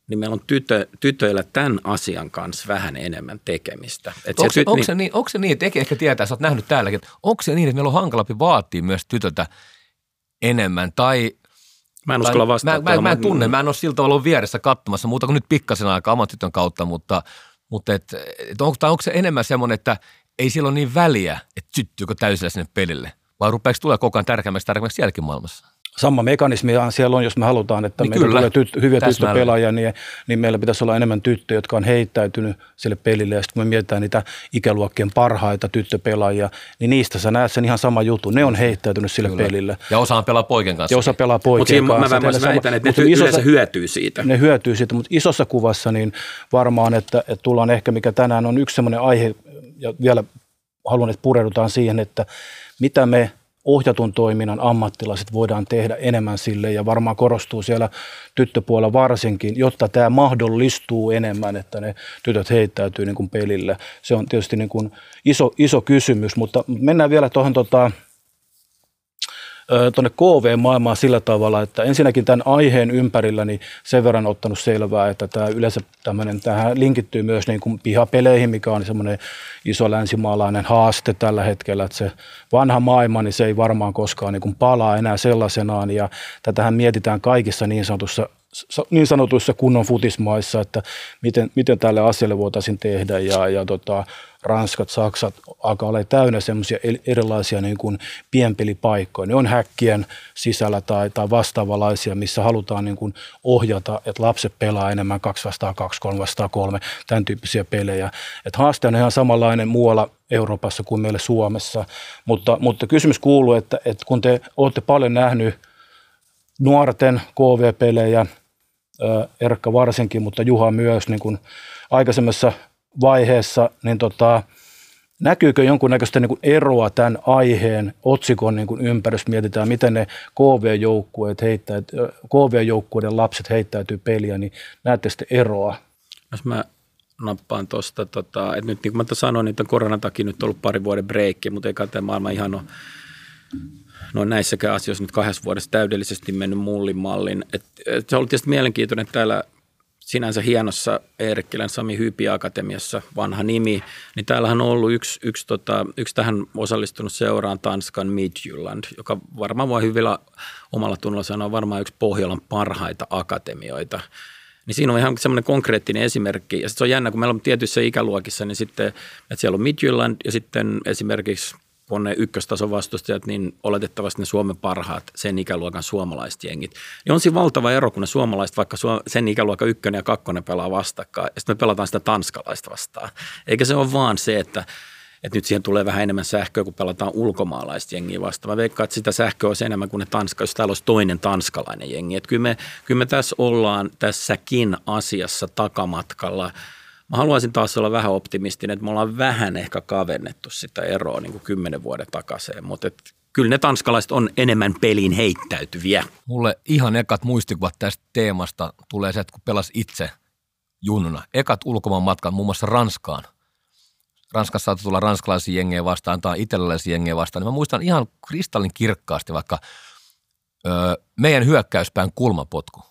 Speaker 5: niin meillä on tytö, tytöillä tämän asian kanssa vähän enemmän tekemistä.
Speaker 3: Et onko, se, tyt, onko, niin, se niin, onko se niin, että ehkä tietää, sä oot nähnyt täälläkin, että onko se niin, että meillä on hankalampi vaatia myös tytöltä enemmän tai
Speaker 5: Mä en uskalla vastata.
Speaker 3: Mä, mä, mä en tunne, mä en ole siltä ollut vieressä katsomassa muuta kuin nyt pikkasen aikaa oman tytön kautta, mutta, mutta et, et onko, onko se enemmän semmoinen, että ei sillä ole niin väliä, että syttyykö täysillä sinne pelille, vai rupeeko tulee koko ajan tärkeämmäksi tärkeämmäksi jälkimaailmassa?
Speaker 4: Sama mekanismi siellä on, jos me halutaan, että niin meillä tulee tyt, hyviä tyttöpelaajia, niin, niin meillä pitäisi olla enemmän tyttöjä, jotka on heittäytynyt sille pelille. Ja sitten kun me mietitään niitä ikäluokkien parhaita tyttöpelaajia, niin niistä sä näet sen ihan sama juttu. Ne on heittäytynyt sille Kyllä. pelille.
Speaker 3: Ja osa pelaa poikien kanssa.
Speaker 4: Ja osa pelaa poikien
Speaker 5: Mut kanssa. Mä, mä väitän, että ne isossa, hyötyy siitä.
Speaker 4: Ne hyötyy siitä, mutta isossa kuvassa niin varmaan, että, että tullaan ehkä, mikä tänään on yksi sellainen aihe, ja vielä haluan, että pureudutaan siihen, että mitä me ohjatun toiminnan ammattilaiset voidaan tehdä enemmän sille ja varmaan korostuu siellä tyttöpuolella varsinkin, jotta tämä mahdollistuu enemmän, että ne tytöt heittäytyy niin kuin pelille. Se on tietysti niin kuin iso, iso kysymys, mutta mennään vielä tuohon tota, tuonne KV-maailmaan sillä tavalla, että ensinnäkin tämän aiheen ympärillä niin sen verran ottanut selvää, että tämä yleensä tämmöinen, tähän linkittyy myös niin kuin pihapeleihin, mikä on semmoinen iso länsimaalainen haaste tällä hetkellä, että se vanha maailma, niin se ei varmaan koskaan niin kuin palaa enää sellaisenaan. Ja tätähän mietitään kaikissa niin sanotussa niin sanotuissa kunnon futismaissa, että miten, miten tälle asialle voitaisiin tehdä. Ja, ja tota, Ranskat, Saksat alkaa olla täynnä semmoisia erilaisia niin kuin pienpelipaikkoja. Ne on häkkien sisällä tai, tai vastaavanlaisia, missä halutaan niin kuin ohjata, että lapset pelaa enemmän 2 vastaan 2, 3 vastaan 3, tämän tyyppisiä pelejä. Et haaste on ihan samanlainen muualla Euroopassa kuin meillä Suomessa, mutta, mutta kysymys kuuluu, että, että kun te olette paljon nähnyt nuorten KV-pelejä, Erkka varsinkin, mutta Juha myös niin kuin aikaisemmassa vaiheessa, niin tota, näkyykö jonkunnäköistä niin kuin eroa tämän aiheen otsikon niin kuin mietitään miten ne KV-joukkueet heittää, KV-joukkueiden lapset heittäytyy peliä, niin näette sitten eroa?
Speaker 5: Jos mä nappaan tuosta, tota, että nyt niin kuin mä sanoin, niin tämän koronan takia nyt on ollut pari vuoden breikki, mutta eikä tämä maailma ihan ole no näissäkään asioissa nyt kahdessa vuodessa täydellisesti mennyt mullin mallin. Et, et se on ollut tietysti mielenkiintoinen, että täällä sinänsä hienossa Eerikkilän Sami Hypi Akatemiassa, vanha nimi, niin täällähän on ollut yksi, yksi, tota, yksi tähän osallistunut seuraan Tanskan Midjylland, joka varmaan voi hyvillä omalla tunnolla sanoa varmaan yksi Pohjolan parhaita akatemioita. Niin siinä on ihan semmoinen konkreettinen esimerkki. Ja se on jännä, kun meillä on tietyissä ikäluokissa, niin sitten, että siellä on Midjylland ja sitten esimerkiksi kun ne ykköstason vastustajat, niin oletettavasti ne Suomen parhaat sen ikäluokan suomalaiset jengit. Niin on siinä valtava ero, kun ne suomalaiset, vaikka sen ikäluokan ykkönen ja kakkonen pelaa vastakkain, ja sitten me pelataan sitä tanskalaista vastaan. Eikä se ole vaan se, että, että nyt siihen tulee vähän enemmän sähköä, kun pelataan ulkomaalaista jengiä vastaan. Mä veikkaan, että sitä sähköä olisi enemmän kuin ne tanska, jos täällä olisi toinen tanskalainen jengi. Että kyllä me, kyllä me tässä ollaan tässäkin asiassa takamatkalla – Mä haluaisin taas olla vähän optimistinen, että me ollaan vähän ehkä kavennettu sitä eroa niin kuin kymmenen vuoden takaisin, mutta et, kyllä ne tanskalaiset on enemmän peliin heittäytyviä.
Speaker 3: Mulle ihan ekat muistikuvat tästä teemasta tulee se, että kun pelas itse junnuna. Ekat ulkomaan matkan muun muassa Ranskaan. Ranskassa saattoi tulla ranskalaisia jengejä vastaan tai italialaisia jengejä vastaan. Niin mä muistan ihan kristallin kirkkaasti vaikka öö, meidän hyökkäyspään kulmapotku.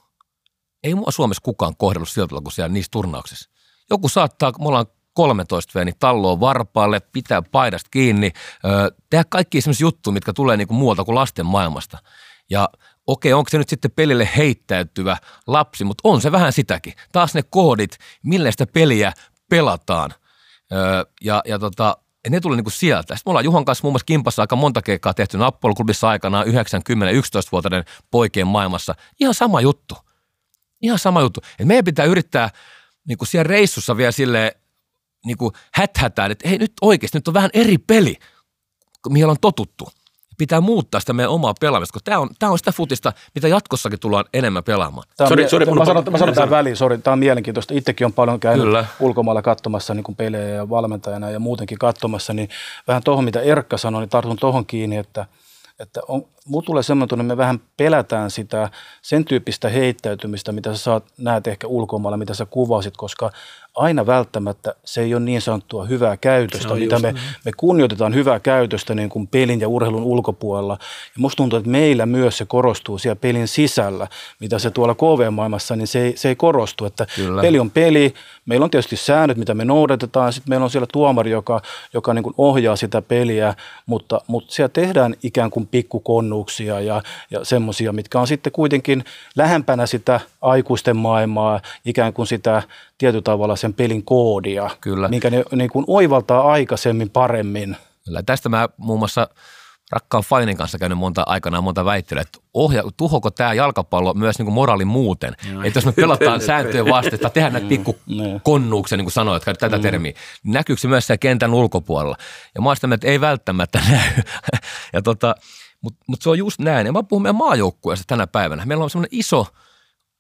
Speaker 3: Ei mua Suomessa kukaan kohdellut sillä tavalla kuin siellä niissä turnauksissa. Joku saattaa, me ollaan 13 veeni talloa varpaalle, pitää paidasta kiinni, tehdä kaikki sellaisia juttuja, mitkä tulee niinku muualta kuin lasten maailmasta. Ja okei, onko se nyt sitten pelille heittäytyvä lapsi, mutta on se vähän sitäkin. Taas ne koodit, millä sitä peliä pelataan. ja, ja tota, ne tulee niinku sieltä. Sitten me ollaan Juhan kanssa muun muassa kimpassa aika monta keikkaa tehty Nappol-klubissa aikanaan 9-10-11-vuotiaiden poikien maailmassa. Ihan sama juttu. Ihan sama juttu. Et meidän pitää yrittää – niin kuin siellä reissussa vielä sille niin kuin häthätään, että hei nyt oikeasti, nyt on vähän eri peli, mihin on totuttu. Pitää muuttaa sitä meidän omaa pelaamista, koska tämä on, tämä on sitä futista, mitä jatkossakin tullaan enemmän pelaamaan.
Speaker 4: Tämä mie-
Speaker 5: sori,
Speaker 4: mä, sanon, mä sanon tämän väliin, sori, tämä on mielenkiintoista. Itsekin on paljon käynyt
Speaker 3: Kyllä.
Speaker 4: Kyllä. ulkomailla katsomassa niin kuin pelejä ja valmentajana ja muutenkin katsomassa, niin vähän tuohon, mitä Erkka sanoi, niin tartun tuohon kiinni, että, että on, tulee semmoinen tunne, että me vähän pelätään sitä sen tyyppistä heittäytymistä, mitä sä saat, näet ehkä ulkomailla, mitä sä kuvasit, koska aina välttämättä se ei ole niin sanottua hyvää käytöstä, mitä me, me kunnioitetaan hyvää käytöstä niin kuin pelin ja urheilun ulkopuolella. Ja musta tuntuu, että meillä myös se korostuu siellä pelin sisällä, mitä se tuolla KV-maailmassa, niin se ei, se ei korostu. Että
Speaker 3: Kyllä.
Speaker 4: peli on peli, meillä on tietysti säännöt, mitä me noudatetaan, sitten meillä on siellä tuomari, joka, joka niin kuin ohjaa sitä peliä, mutta, mutta siellä tehdään ikään kuin pikkukonnuksia ja, ja semmoisia, mitkä on sitten kuitenkin lähempänä sitä aikuisten maailmaa, ikään kuin sitä tietyllä tavalla sen pelin koodia,
Speaker 3: Kyllä.
Speaker 4: minkä ne niin kuin oivaltaa aikaisemmin paremmin.
Speaker 3: Kyllä. Tästä mä muun muassa rakkaan Fainin kanssa käynyt monta aikanaan monta väittelyä, että ohja, tuhoko tämä jalkapallo myös niin kuin moraalin muuten. Että jos me pelataan (laughs) sääntöjen vastaista, tehdään näitä pikkukonnuuksia, niin kuin sanoit, tätä termiä, niin näkyykö se myös siellä kentän ulkopuolella? Ja mä sitä että ei välttämättä (laughs) näy. ja tota, Mutta mut se on just näin. Ja mä puhun meidän maajoukkueesta tänä päivänä. Meillä on semmoinen iso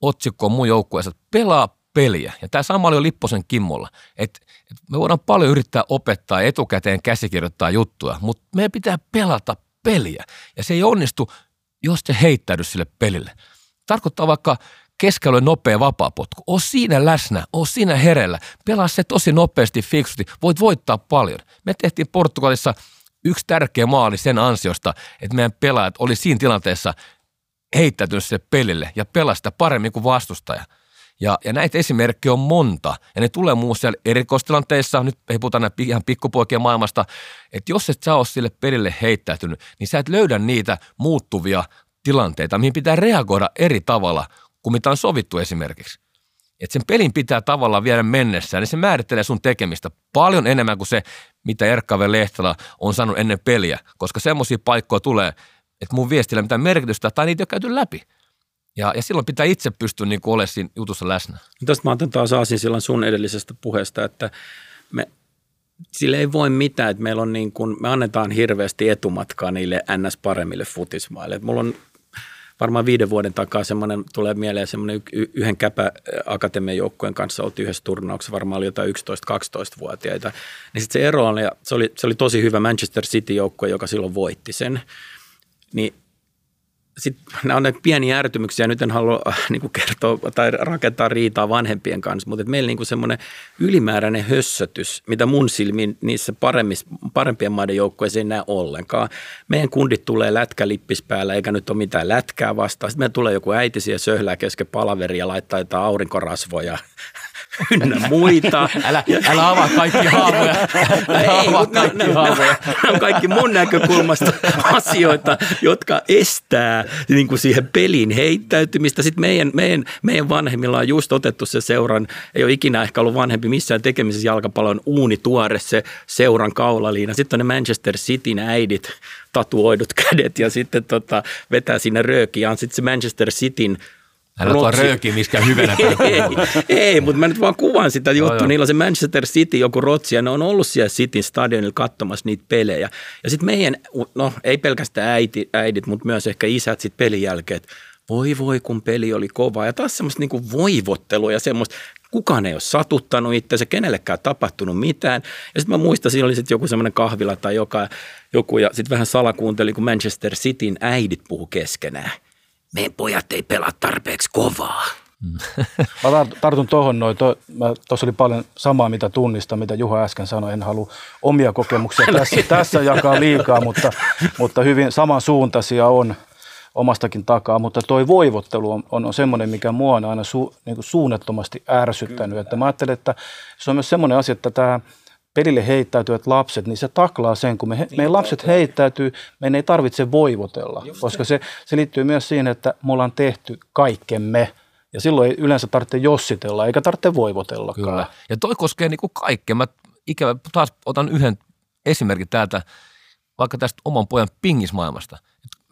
Speaker 3: otsikko mun joukkueessa, että pelaa peliä. Ja tämä sama oli Lipposen Kimmolla. Että et me voidaan paljon yrittää opettaa etukäteen käsikirjoittaa juttuja, mutta meidän pitää pelata peliä. Ja se ei onnistu, jos se heittäydy sille pelille. Tarkoittaa vaikka keskellä nopea vapaapotku. Oo siinä läsnä, oo siinä herellä. Pelaa se tosi nopeasti, fiksusti. Voit voittaa paljon. Me tehtiin Portugalissa yksi tärkeä maali sen ansiosta, että meidän pelaajat oli siinä tilanteessa heittäytynyt sille pelille ja pelaa sitä paremmin kuin vastustaja. Ja, ja näitä esimerkkejä on monta, ja ne tulee muun muassa erikoistilanteissa, nyt ei puhuta näin ihan pikkupoikien maailmasta, että jos et sä ole sille pelille heittäytynyt, niin sä et löydä niitä muuttuvia tilanteita, mihin pitää reagoida eri tavalla kuin mitä on sovittu esimerkiksi. Että sen pelin pitää tavallaan viedä mennessään, niin se määrittelee sun tekemistä paljon enemmän kuin se, mitä Erkkave Lehtelä on sanonut ennen peliä, koska semmoisia paikkoja tulee, että mun viestillä mitään merkitystä tai niitä ei ole käyty läpi. Ja, ja silloin pitää itse pystyä niin olemaan siinä jutussa läsnä.
Speaker 5: Tästä mä otan taas aasin silloin sun edellisestä puheesta, että me, sille ei voi mitään, että meillä on niin kuin, me annetaan hirveästi etumatkaa niille ns. paremmille futismaille. Mulla on varmaan viiden vuoden takaa semmoinen, tulee mieleen semmoinen yhden käpä akatemian joukkueen kanssa oltiin yhdessä turnauksessa, varmaan oli jotain 11-12-vuotiaita. Niin sitten se ero on, ja se oli, se oli tosi hyvä Manchester City-joukkue, joka silloin voitti sen. Niin sitten nämä on näitä pieniä ärtymyksiä, nyt en halua äh, niin kuin kertoa tai rakentaa riitaa vanhempien kanssa, mutta meillä niin semmoinen ylimääräinen hössötys, mitä mun silmin niissä parempien maiden joukkoissa ei näe ollenkaan. Meidän kundit tulee lätkälippis päällä, eikä nyt ole mitään lätkää vastaan. Sitten meillä tulee joku äiti siellä söhlää kesken palaveria ja laittaa jotain aurinkorasvoja ynnä muita.
Speaker 3: Älä, älä avaa kaikki haavoja. Älä
Speaker 5: Ei,
Speaker 3: avaa kaikki
Speaker 5: nämä,
Speaker 3: haavoja.
Speaker 5: nämä on kaikki mun näkökulmasta (laughs) asioita, jotka estää niin kuin siihen pelin heittäytymistä. Sitten meidän, meidän, meidän vanhemmilla on just otettu se seuran, ei ole ikinä ehkä ollut vanhempi missään tekemisessä jalkapallon uuni tuore se seuran kaulaliina. Sitten on ne Manchester Cityn äidit, tatuoidut kädet ja sitten tota, vetää sinne röökiä. On sitten se Manchester Cityn
Speaker 3: Älä tuo miskään hyvänä (laughs)
Speaker 5: ei, ei, mutta mä nyt vaan kuvaan sitä juttua.
Speaker 3: joo.
Speaker 5: Niillä on se Manchester City, joku rotsi, ja ne on ollut siellä Cityn stadionilla katsomassa niitä pelejä. Ja sitten meidän, no ei pelkästään äiti, äidit, mutta myös ehkä isät sitten pelin jälkeen, että voi voi kun peli oli kova. Ja taas semmoista niinku voivottelua ja semmoista, kukaan ei ole satuttanut itseänsä, kenellekään tapahtunut mitään. Ja sitten mä muistan, siinä oli sitten joku semmoinen kahvila tai joka, joku, ja sitten vähän salakuuntelin, kun Manchester Cityn äidit puhu keskenään. Meidän pojat ei pelaa tarpeeksi kovaa. (laughs)
Speaker 4: Mä tar- tartun tuohon noin. Tuossa oli paljon samaa, mitä tunnista, mitä Juha äsken sanoi. En halua omia kokemuksia tässä, tässä jakaa liikaa, mutta, mutta hyvin samansuuntaisia on omastakin takaa. Mutta toi voivottelu on, on, on semmoinen, mikä mua on aina su, niin kuin suunnattomasti ärsyttänyt. Että mä ajattelen, että se on myös semmoinen asia, että tämä pelille heittäytyvät lapset, niin se taklaa sen, kun me, he, meidän lapset heittäytyy, meidän ei tarvitse voivotella, koska se, se liittyy myös siihen, että me ollaan tehty kaikkemme. Ja silloin ei yleensä tarvitse jossitella, eikä tarvitse voivotellakaan.
Speaker 3: Kyllä. Ja toi koskee niin kuin kaikkea. Mä ikävä, taas otan yhden esimerkin täältä, vaikka tästä oman pojan pingismaailmasta.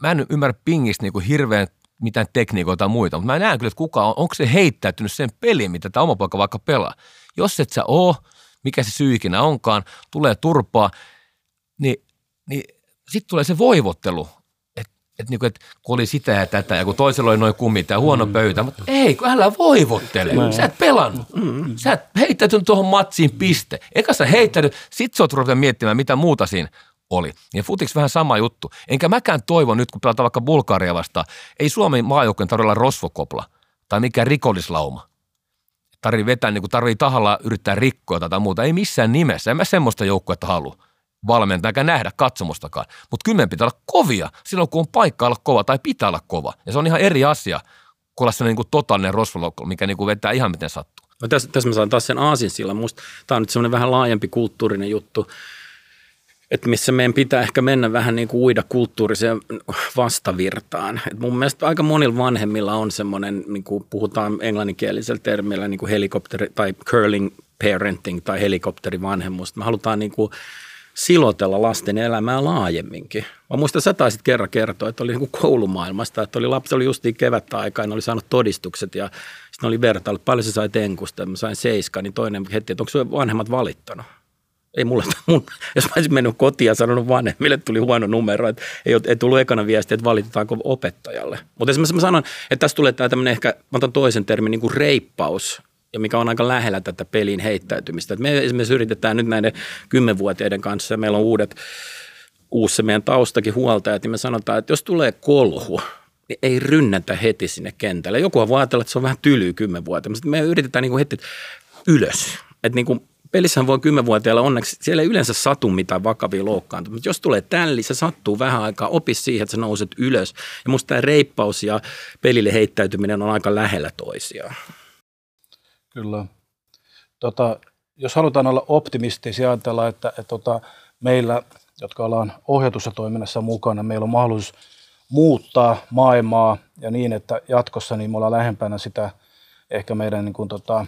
Speaker 3: Mä en ymmärrä pingistä niin kuin hirveän mitään tekniikoita tai muita, mutta mä näen kyllä, että kuka on, onko se heittäytynyt sen peliin, mitä tämä oma poika vaikka pelaa. Jos et sä oo, mikä se syy ikinä onkaan, tulee turpaa, niin, niin sitten tulee se voivottelu, että et niinku, et kun oli sitä ja tätä ja kun toisella oli noin kummit ja huono mm. pöytä, mutta ei, kun älä voivottele. Mm. Sä et pelannut. Mm. Sä et heittäytynyt tuohon matsiin piste. Eikä sä heittänyt, sit sä oot ruveta miettimään, mitä muuta siinä oli. Ja futiksi vähän sama juttu. Enkä mäkään toivo nyt, kun pelataan vaikka Bulgaria vastaan, ei Suomen maajoukkojen tarvitse olla rosvokopla tai mikään rikollislauma. Tarvii vetää, niin kuin tarvii tahalla yrittää rikkoa tätä muuta. Ei missään nimessä. En mä semmoista joukkuetta halua valmentaa eikä nähdä katsomustakaan. Mutta kyllä pitää olla kovia silloin, kun on paikka olla kova tai pitää olla kova. Ja se on ihan eri asia kuin olla sellainen niin totaalinen rosvolokko, mikä niin kuin vetää ihan miten sattuu.
Speaker 5: No tässä, tässä mä saan taas sen aasinsillan. Musta tämä on nyt semmoinen vähän laajempi kulttuurinen juttu että missä meidän pitää ehkä mennä vähän niin kuin uida kulttuuriseen vastavirtaan. Et mun mielestä aika monilla vanhemmilla on semmoinen, niin kuin puhutaan englanninkielisellä termillä, niin kuin helikopteri tai curling parenting tai helikopterivanhemmuus. Me halutaan niin kuin silotella lasten elämää laajemminkin. Mä muistan, sä taisit kerran kertoa, että oli niin kuin koulumaailmasta, että oli lapsi oli justiin kevättä aikaa, oli saanut todistukset ja sitten oli vertailu, paljon sä sai tenkusta, mä sain seiska, niin toinen heti, että onko vanhemmat valittanut? Ei mulle, (laughs) mun, jos mä olisin mennyt kotiin ja sanonut vanhemmille, tuli huono numero, että ei, ei tullut ekana viesti, että valitetaanko opettajalle. Mutta esimerkiksi mä sanon, että tässä tulee tämä tämmöinen ehkä, mä otan toisen termin, niin kuin reippaus, ja mikä on aika lähellä tätä pelin heittäytymistä. Et me esimerkiksi yritetään nyt näiden kymmenvuotiaiden kanssa, ja meillä on uudet, uusi meidän taustakin huoltajat, niin me sanotaan, että jos tulee kolhu, niin ei rynnätä heti sinne kentälle. Joku voi ajatella, että se on vähän tylyä kymmenvuotiaana, mutta me yritetään niin kuin heti ylös. Että niin kuin pelissähän voi kymmenvuotiailla onneksi, siellä ei yleensä satu mitään vakavia loukkaantumisia. Mutta jos tulee tälli, se sattuu vähän aikaa, opi siihen, että sä nouset ylös. Ja musta tämä reippaus ja pelille heittäytyminen on aika lähellä toisiaan.
Speaker 4: Kyllä. Tota, jos halutaan olla optimistisia, ajatella, että, että tota, meillä, jotka ollaan ohjatussa toiminnassa mukana, meillä on mahdollisuus muuttaa maailmaa ja niin, että jatkossa niin me ollaan lähempänä sitä ehkä meidän niin kuin, tota,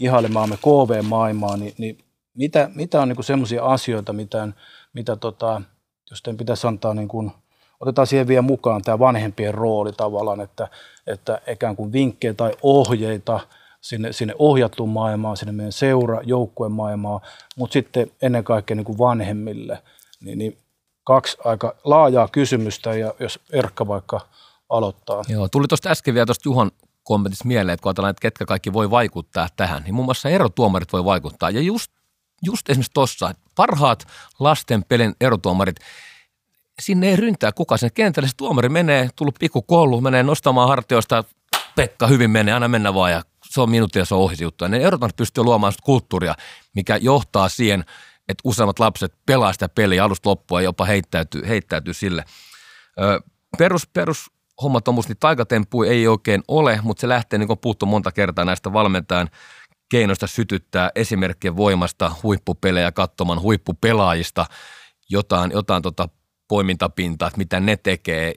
Speaker 4: ihailemaamme KV-maailmaa, niin, niin mitä, mitä on niin semmoisia asioita, mitä, mitä tota, jos teidän pitäisi antaa, niin kuin, otetaan siihen vielä mukaan tämä vanhempien rooli tavallaan, että, että ikään kuin vinkkejä tai ohjeita sinne, sinne ohjattuun maailmaan, sinne meidän seura, joukkueen maailmaan, mutta sitten ennen kaikkea niin kuin vanhemmille, niin, niin kaksi aika laajaa kysymystä ja jos Erkka vaikka aloittaa.
Speaker 3: Joo, tuli tuosta äsken vielä tuosta Juhan kommentissa mieleen, että kun ajatellaan, että ketkä kaikki voi vaikuttaa tähän, niin muun muassa erotuomarit voi vaikuttaa. Ja just, just esimerkiksi tuossa, parhaat lasten pelin erotuomarit, sinne ei ryntää kuka sen kentälle. Se tuomari menee, tullut pikku koulu, menee nostamaan hartioista, Pekka hyvin menee, aina mennä vaan ja se on minuutti ja se on ohi juttu. Ne erotuomarit pystyy luomaan kulttuuria, mikä johtaa siihen, että useammat lapset pelaa sitä peliä alusta loppua ja jopa heittäytyy, heittäytyy sille. Perus, perus hommat on musta, niin taikatemppu ei oikein ole, mutta se lähtee, niin kuin puhuttu monta kertaa näistä valmentajan keinoista sytyttää esimerkkien voimasta huippupelejä katsomaan huippupelaajista. Jotain, jotain tota poimintapintaa, että mitä ne tekee,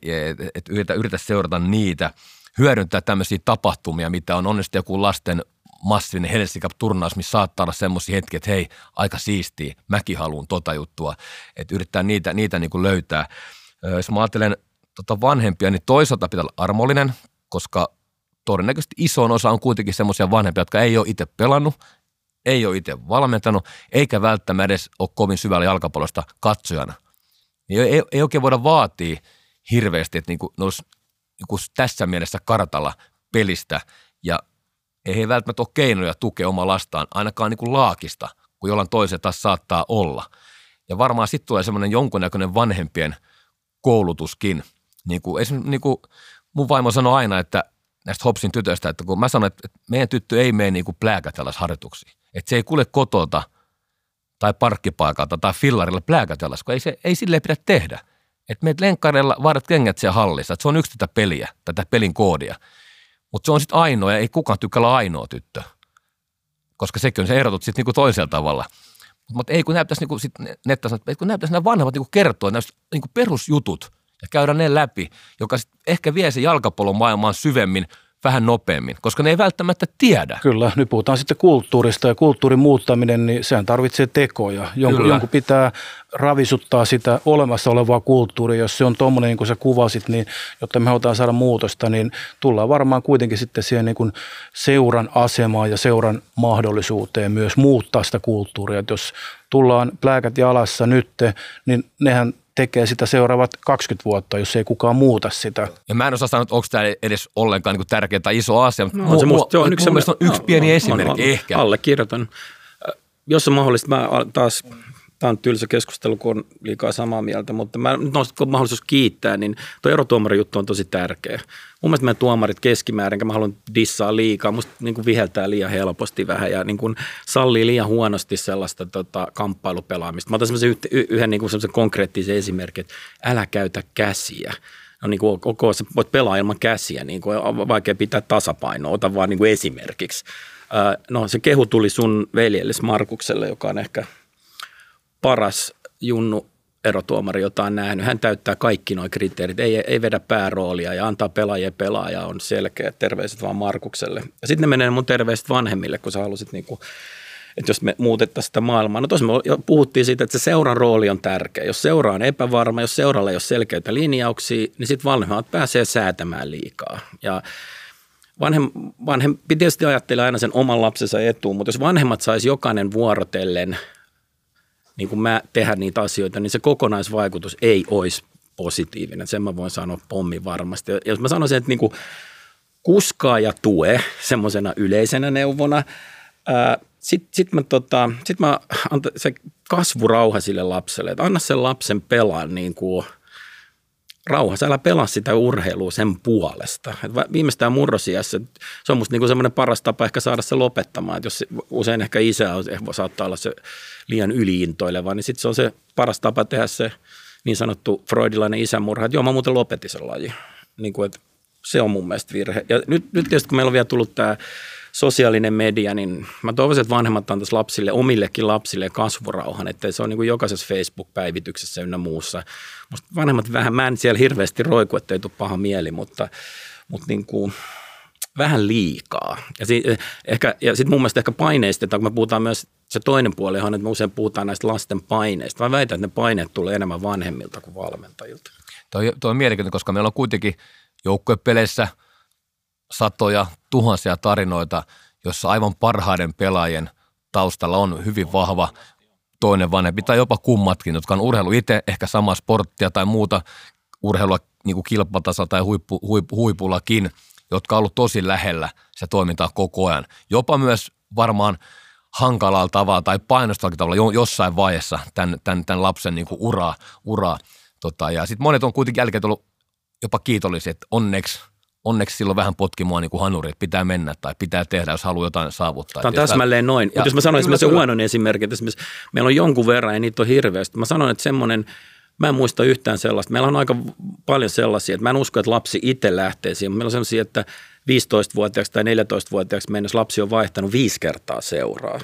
Speaker 3: että yritä, yritä seurata niitä, hyödyntää tämmöisiä tapahtumia, mitä on. Onnistu joku lasten massiivinen Helsinki turnaus missä saattaa olla semmoisia hetkiä, että hei, aika siistiä, mäkin haluan tota juttua, että yrittää niitä, niitä niin kuin löytää. Jos mä ajattelen tota vanhempia, niin toisaalta pitää olla armollinen, koska todennäköisesti isoin osa on kuitenkin semmoisia vanhempia, jotka ei ole itse pelannut, ei ole itse valmentanut, eikä välttämättä edes ole kovin syvällä jalkapallosta katsojana. Niin ei, ei oikein voida vaatia hirveästi, että niinku, ne olisi niinku tässä mielessä kartalla pelistä ja ei he välttämättä ole keinoja tukea omaa lastaan, ainakaan niinku laakista, kun jollain toisella taas saattaa olla. Ja varmaan sitten tulee semmoinen jonkunnäköinen vanhempien koulutuskin – niin kuin, esimerkiksi niin kuin mun vaimo sanoi aina, että näistä Hopsin tytöistä, että kun mä sanoin, että meidän tyttö ei mene niin kuin plääkätelläs harjoituksiin. Että se ei kuule kotota tai parkkipaikalta tai fillarilla plääkätelläs, kun ei, se, ei silleen pidä tehdä. Että meet lenkkareilla vaihdat kengät siellä hallissa, että se on yksi tätä peliä, tätä pelin koodia. Mutta se on sitten ainoa ja ei kukaan tykkää ainoa tyttö. Koska sekin on se erotut sitten niinku toisella tavalla. Mutta ei kun näyttäisi, niinku sit Netta että kun näyttäisi nämä vanhemmat niinku kertoa näistä niinku perusjutut – ja käydä ne läpi, joka ehkä vie se jalkapallon maailmaan syvemmin vähän nopeammin, koska ne ei välttämättä tiedä.
Speaker 4: Kyllä, nyt puhutaan sitten kulttuurista ja kulttuurin muuttaminen, niin sehän tarvitsee tekoja. Jonkun, jonkun pitää ravisuttaa sitä olemassa olevaa kulttuuria. Jos se on tuommoinen, niin kuin sä kuvasit, niin jotta me halutaan saada muutosta, niin tullaan varmaan kuitenkin sitten siihen niin kuin seuran asemaan ja seuran mahdollisuuteen myös muuttaa sitä kulttuuria. Että jos tullaan plääkät jalassa nyt, niin nehän tekee sitä seuraavat 20 vuotta, jos ei kukaan muuta sitä.
Speaker 3: Ja mä en osaa sanoa, että onko tämä edes ollenkaan niin tärkeä tai iso asia, mutta no,
Speaker 5: se, musta, se on yksi,
Speaker 3: on yksi
Speaker 5: no,
Speaker 3: pieni
Speaker 5: no,
Speaker 3: esimerkki
Speaker 5: no,
Speaker 3: ehkä.
Speaker 5: Allekirjoitan. Jos on mahdollista, mä taas tämä on tylsä keskustelu, kun on liikaa samaa mieltä, mutta mä, nyt on mahdollisuus kiittää, niin tuo erotuomarin juttu on tosi tärkeä. Mun mielestä meidän tuomarit keskimäärin, enkä mä haluan dissaa liikaa, musta niin kuin viheltää liian helposti vähän ja niin kuin sallii liian huonosti sellaista tota, kamppailupelaamista. Mä otan semmoisen yhden niin kuin semmoisen konkreettisen esimerkin, että älä käytä käsiä no niin kuin, koko, sä voit pelaa ilman käsiä, niin kuin on vaikea pitää tasapainoa, ota vaan niin kuin esimerkiksi. No se kehu tuli sun veljellesi Markukselle, joka on ehkä paras junnu erotuomari, jota on nähnyt. Hän täyttää kaikki nuo kriteerit, ei, ei vedä pääroolia ja antaa pelaajia pelaa ja on selkeä. Terveiset vaan Markukselle. Ja sitten ne menee mun terveiset vanhemmille, kun sä halusit niinku, että jos me muutettaisiin sitä maailmaa. No tosiaan me puhuttiin siitä, että se seuran rooli on tärkeä. Jos seura on epävarma, jos seuralla ei ole selkeitä linjauksia, niin sitten vanhemmat pääsee säätämään liikaa. Ja vanhem, vanhempi tietysti ajattelee aina sen oman lapsensa etuun, mutta jos vanhemmat saisi jokainen vuorotellen – niin kuin mä tehdä niitä asioita, niin se kokonaisvaikutus ei olisi positiivinen. Sen mä voin sanoa pommi varmasti. Ja jos mä sanoisin, että niin kuin kuskaa ja tue semmoisena yleisenä neuvona, sitten sit mä, tota, sit mä antan se kasvurauha sille lapselle, että anna sen lapsen pelaa niin kuin – rauhassa, älä pelaa sitä urheilua sen puolesta. Et viimeistään murrosiassa, se on musta niinku semmoinen paras tapa ehkä saada se lopettamaan. Et jos usein ehkä isä on, saattaa olla se liian yliintoileva, niin sitten se on se paras tapa tehdä se niin sanottu freudilainen isämurha, että joo, mä muuten lopetin sen laji. Niin kuin, että se on mun mielestä virhe. Ja nyt, nyt tietysti kun meillä on vielä tullut tämä sosiaalinen media, niin mä toivoisin, että vanhemmat antaisi lapsille, omillekin lapsille kasvurauhan, että se on niin kuin jokaisessa Facebook-päivityksessä ynnä muussa. Musta vanhemmat vähän, mä en siellä hirveästi roiku, ettei tule paha mieli, mutta, mutta niin kuin, vähän liikaa. Ja, si, ehkä, ja sitten mun mielestä ehkä paineistetaan, kun me puhutaan myös se toinen puoli on, että me usein puhutaan näistä lasten paineista. Mä väitän, että ne paineet tulee enemmän vanhemmilta kuin valmentajilta.
Speaker 3: Toi, toi on mielenkiintoinen, koska meillä on kuitenkin joukkuepeleissä – satoja, tuhansia tarinoita, jossa aivan parhaiden pelaajien taustalla on hyvin vahva toinen vanhempi tai jopa kummatkin, jotka on urheilu itse, ehkä samaa sporttia tai muuta urheilua niin kuin kilpatasolla tai huippu, huippu, huipullakin, jotka on ollut tosi lähellä se toimintaa koko ajan. Jopa myös varmaan hankalalla tavalla tai painostavalla tavalla jossain vaiheessa tämän, tämän, tämän lapsen niin kuin uraa. uraa. Tota, ja sitten monet on kuitenkin jälkeen tullut jopa kiitollisia, että onneksi – onneksi silloin vähän potki mua niin kuin hanuri, että pitää mennä tai pitää tehdä, jos haluaa jotain saavuttaa.
Speaker 5: Tämä on täsmälleen noin. Mutta jos mä sanoin esimerkiksi huonon esimerkin, että esimerkiksi meillä on jonkun verran ja niitä on hirveästi. Mä sanon, että semmoinen, mä en muista yhtään sellaista. Meillä on aika paljon sellaisia, että mä en usko, että lapsi itse lähtee siihen. Meillä on sellaisia, että 15-vuotiaaksi tai 14-vuotiaaksi mennessä lapsi on vaihtanut viisi kertaa seuraa.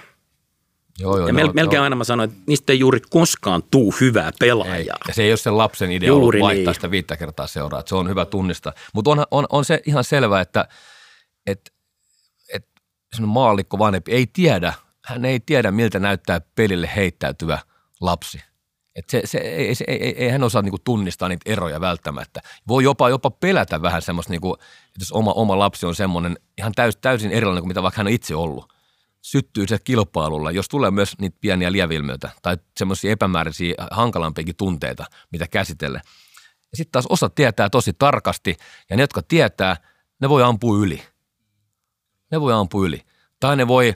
Speaker 3: Joo, joo,
Speaker 5: ja mel- melkein joo. aina mä sanoin, että niistä ei juuri koskaan tuu hyvää pelaajaa. Ei.
Speaker 3: Ja se ei ole sen lapsen idea juuri ollut vaihtaa niin. sitä viittä kertaa seuraa, että se on hyvä tunnista. Mutta on, on, on, se ihan selvä, että et, et maallikko vanhempi ei tiedä, hän ei tiedä miltä näyttää pelille heittäytyvä lapsi. Et se, se, ei, se, ei, ei, hän osaa niinku tunnistaa niitä eroja välttämättä. Voi jopa, jopa pelätä vähän semmoista, niinku, että jos oma, oma lapsi on semmoinen ihan täys, täysin erilainen kuin mitä vaikka hän on itse ollut – syttyy se kilpailulla, jos tulee myös niitä pieniä lievilmiöitä tai semmoisia epämääräisiä hankalampiakin tunteita, mitä käsitellä. Ja sitten taas osa tietää tosi tarkasti ja ne, jotka tietää, ne voi ampua yli. Ne voi ampua yli. Tai ne voi,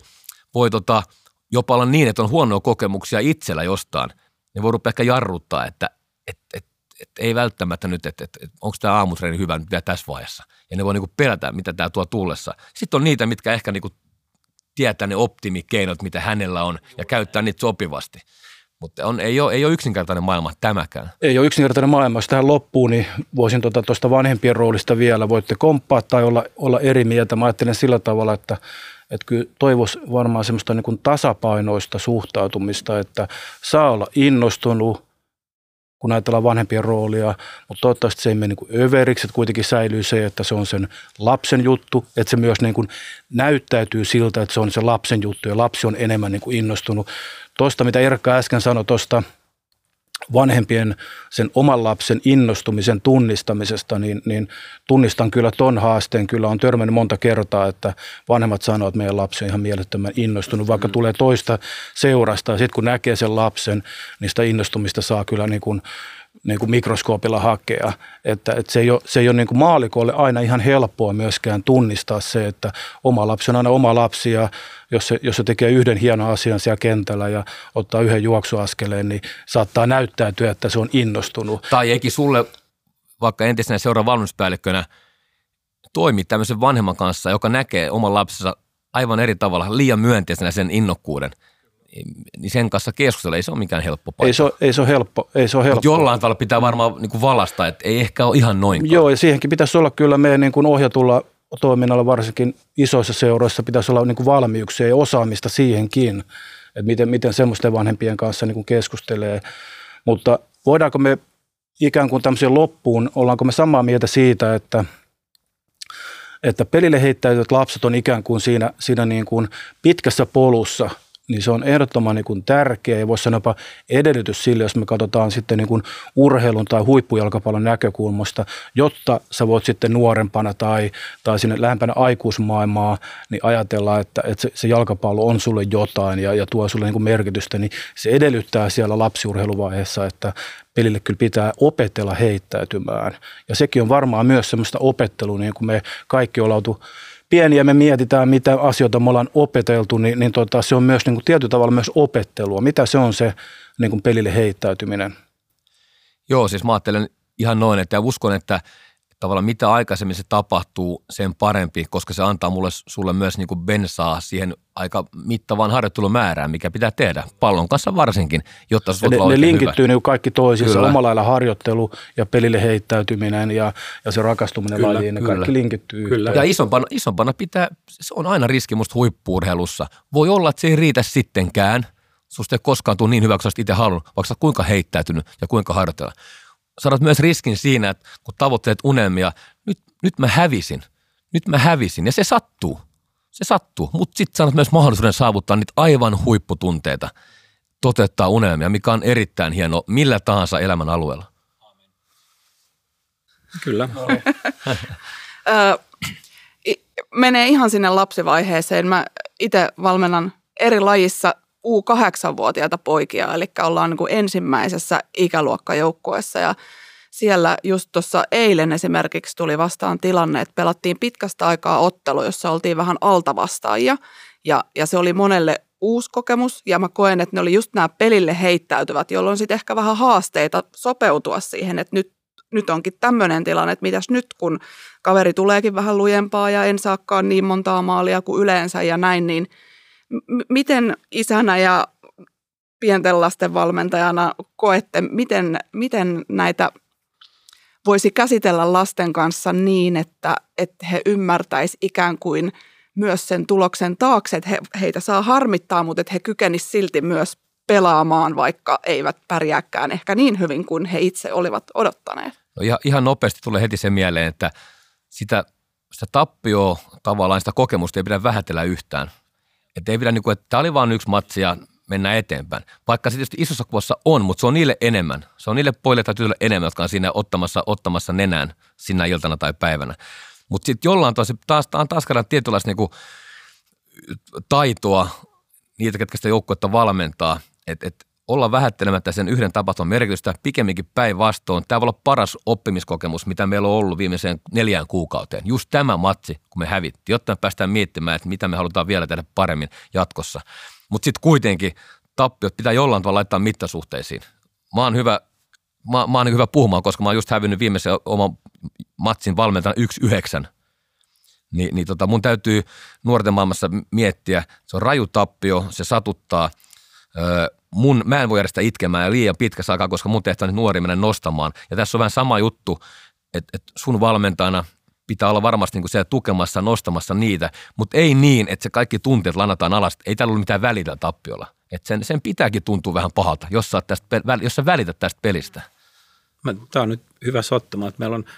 Speaker 3: voi tota, jopa olla niin, että on huonoja kokemuksia itsellä jostain. Ne voi rupea ehkä jarruttaa, että et, et, et ei välttämättä nyt, että et, et, onko tämä aamutreeni hyvä nyt vielä tässä vaiheessa. Ja ne voi niinku pelätä, mitä tämä tuo tullessa. Sitten on niitä, mitkä ehkä niinku tietää ne optimikeinot, mitä hänellä on ja käyttää niitä sopivasti. Mutta on, ei, ole, ei ole yksinkertainen maailma tämäkään.
Speaker 4: Ei ole yksinkertainen maailma. Jos tähän loppuun, niin voisin tuota tuosta vanhempien roolista vielä. Voitte komppaa tai olla, olla eri mieltä. Mä ajattelen sillä tavalla, että, että kyllä toivoisi varmaan semmoista niin kuin tasapainoista suhtautumista, että saa olla innostunut, kun ajatellaan vanhempien roolia, mutta toivottavasti se ei mene niin överiksi, että kuitenkin säilyy se, että se on sen lapsen juttu, että se myös niin kuin näyttäytyy siltä, että se on se lapsen juttu ja lapsi on enemmän niin kuin innostunut. Tuosta, mitä Erkka äsken sanoi tuosta vanhempien sen oman lapsen innostumisen tunnistamisesta, niin, niin tunnistan kyllä ton haasteen. Kyllä on törmännyt monta kertaa, että vanhemmat sanoo, että meidän lapsi on ihan mielettömän innostunut, vaikka mm. tulee toista seurasta. Sitten kun näkee sen lapsen, niin sitä innostumista saa kyllä niin kuin niin kuin mikroskoopilla hakea. Että, että se ei ole, se ei ole niin kuin maalikolle aina ihan helppoa myöskään tunnistaa se, että oma lapsi on aina oma lapsi ja jos se, jos se tekee yhden hienon asian siellä kentällä ja ottaa yhden juoksuaskeleen, niin saattaa näyttäytyä, että se on innostunut.
Speaker 3: Tai eikin sulle vaikka entisenä seuran valmennuspäällikkönä toimi tämmöisen vanhemman kanssa, joka näkee oman lapsensa aivan eri tavalla liian myönteisenä sen innokkuuden – niin sen kanssa keskustella ei se ole mikään helppo paikka.
Speaker 4: Ei se ole, ei se ole helppo. Ei se ole helppo.
Speaker 3: Mutta jollain tavalla pitää varmaan niin kuin valasta, että ei ehkä ole ihan noin.
Speaker 4: Joo, ja siihenkin pitäisi olla kyllä meidän niin kuin ohjatulla toiminnalla, varsinkin isoissa seuroissa, pitäisi olla niin kuin valmiuksia ja osaamista siihenkin, että miten, miten semmoisten vanhempien kanssa niin kuin keskustelee. Mutta voidaanko me ikään kuin tämmöisen loppuun, ollaanko me samaa mieltä siitä, että että pelille heittäytyvät lapset on ikään kuin siinä, siinä niin kuin pitkässä polussa – niin se on ehdottoman niin kuin tärkeä ja voisi sanoa jopa edellytys sille, jos me katsotaan sitten niin kuin urheilun tai huippujalkapallon näkökulmasta, jotta sä voit sitten nuorempana tai, tai sinne lähempänä aikuismaailmaa, niin ajatella, että, että se, se jalkapallo on sulle jotain ja, ja tuo sulle niin kuin merkitystä, niin se edellyttää siellä lapsiurheiluvaiheessa, että pelille kyllä pitää opetella heittäytymään. Ja sekin on varmaan myös semmoista opettelua, niin kuin me kaikki ollaan pieniä me mietitään, mitä asioita me ollaan opeteltu, niin, niin tota, se on myös niin kuin tietyllä tavalla myös opettelua. Mitä se on se niin kuin pelille heittäytyminen?
Speaker 3: Joo, siis mä ajattelen ihan noin, että uskon, että tavallaan mitä aikaisemmin se tapahtuu, sen parempi, koska se antaa mulle sulle myös niin kuin bensaa siihen aika mittavaan harjoittelumäärään, mikä pitää tehdä, pallon kanssa varsinkin, jotta se
Speaker 4: ne, ne linkittyy niin kaikki toisiinsa, omalla lailla harjoittelu ja pelille heittäytyminen ja, ja se rakastuminen kyllä, lajiin, ne kyllä. kaikki linkittyy.
Speaker 3: Kyllä. Ja isompana, isompana pitää, se on aina riski musta huippuurheilussa. Voi olla, että se ei riitä sittenkään, susta ei koskaan tule niin hyvä, kun itse halunnut, vaikka kuinka heittäytynyt ja kuinka harjoitella sanot myös riskin siinä, että kun tavoitteet unelmia, nyt, nyt mä hävisin, nyt mä hävisin ja se sattuu, se sattuu, mutta sitten sanot myös mahdollisuuden saavuttaa niitä aivan huipputunteita, toteuttaa unelmia, mikä on erittäin hieno millä tahansa elämän alueella.
Speaker 5: Kyllä. (laughs)
Speaker 2: menee ihan sinne lapsivaiheeseen. Mä itse valmennan eri lajissa U8-vuotiaita poikia, eli ollaan niin kuin ensimmäisessä ikäluokkajoukkueessa. Ja siellä just tuossa eilen esimerkiksi tuli vastaan tilanne, että pelattiin pitkästä aikaa ottelu, jossa oltiin vähän altavastaajia. Ja, ja se oli monelle uusi kokemus ja mä koen, että ne oli just nämä pelille heittäytyvät, jolloin sitten ehkä vähän haasteita sopeutua siihen, että nyt, nyt onkin tämmöinen tilanne, että mitäs nyt kun kaveri tuleekin vähän lujempaa ja en saakaan niin montaa maalia kuin yleensä ja näin, niin – Miten isänä ja pienten lasten valmentajana koette, miten, miten näitä voisi käsitellä lasten kanssa niin, että, että he ymmärtäisivät ikään kuin myös sen tuloksen taakse, että he, heitä saa harmittaa, mutta että he kykenisivät silti myös pelaamaan, vaikka eivät pärjääkään ehkä niin hyvin kuin he itse olivat odottaneet.
Speaker 3: No ihan, ihan nopeasti tulee heti se mieleen, että sitä, sitä tappioa tavallaan, sitä kokemusta ei pidä vähätellä yhtään – että ei pidä niin kuin, että tämä oli vain yksi matsi ja mennään eteenpäin. Vaikka se tietysti isossa kuvassa on, mutta se on niille enemmän. Se on niille poille tai tytöille enemmän, jotka on siinä ottamassa, ottamassa nenään sinä iltana tai päivänä. Mutta sitten jollain taas, taas, taas, taas kerran tietynlaista niin taitoa niitä, ketkä sitä joukkuetta valmentaa, että et olla vähättelemättä sen yhden tapahtuman merkitystä, pikemminkin päinvastoin. Tämä voi olla paras oppimiskokemus, mitä meillä on ollut viimeiseen neljään kuukauteen. Just tämä matsi, kun me hävittiin, jotta me päästään miettimään, että mitä me halutaan vielä tehdä paremmin jatkossa. Mutta sitten kuitenkin tappiot pitää jollain tavalla laittaa mittasuhteisiin. Mä oon hyvä, mä, mä oon hyvä puhumaan, koska mä oon just hävinnyt viimeisen oman matsin valmentajana 1-9. Ni, niin tota, mun täytyy nuorten maailmassa miettiä, se on raju tappio, se satuttaa – öö, mun, mä en voi järjestää itkemään ja liian pitkä aikaa, koska mun tehtävä on nuori mennä nostamaan. Ja tässä on vähän sama juttu, että, että sun valmentajana pitää olla varmasti niin siellä tukemassa, nostamassa niitä, mutta ei niin, että se kaikki tunteet lanataan alas. Ei täällä ole mitään välitä tappiolla. Että sen, sen pitääkin tuntua vähän pahalta, jos sä, tästä, jos sä välität tästä pelistä.
Speaker 5: Tämä on nyt hyvä sottuma, että meillä on –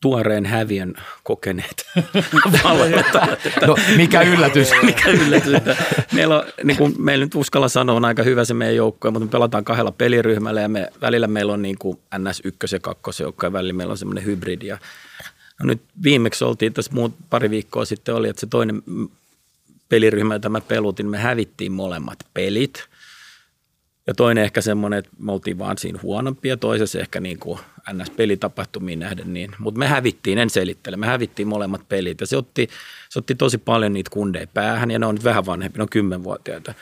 Speaker 5: tuoreen häviön kokeneet (laughs)
Speaker 3: No, mikä yllätys. (laughs)
Speaker 5: mikä yllätys. Meillä, on, niin kuin meillä nyt uskalla sanoa, on aika hyvä se meidän joukkue, mutta me pelataan kahdella peliryhmällä ja me, välillä meillä on niin kuin NS1 ja 2 joukko ja välillä meillä on semmoinen hybridi. Ja, no nyt viimeksi oltiin tässä muut, pari viikkoa sitten oli, että se toinen peliryhmä, jota mä pelutin, me hävittiin molemmat pelit – Ja toinen ehkä semmoinen, että me oltiin vaan siinä huonompia, toisessa ehkä niin kuin NS-pelitapahtumiin nähden. Niin. Mutta me hävittiin, en selittele, me hävittiin molemmat pelit ja se otti, se otti tosi paljon niitä kundeja päähän ja ne on nyt vähän vanhempi, ne on kymmenvuotiaita.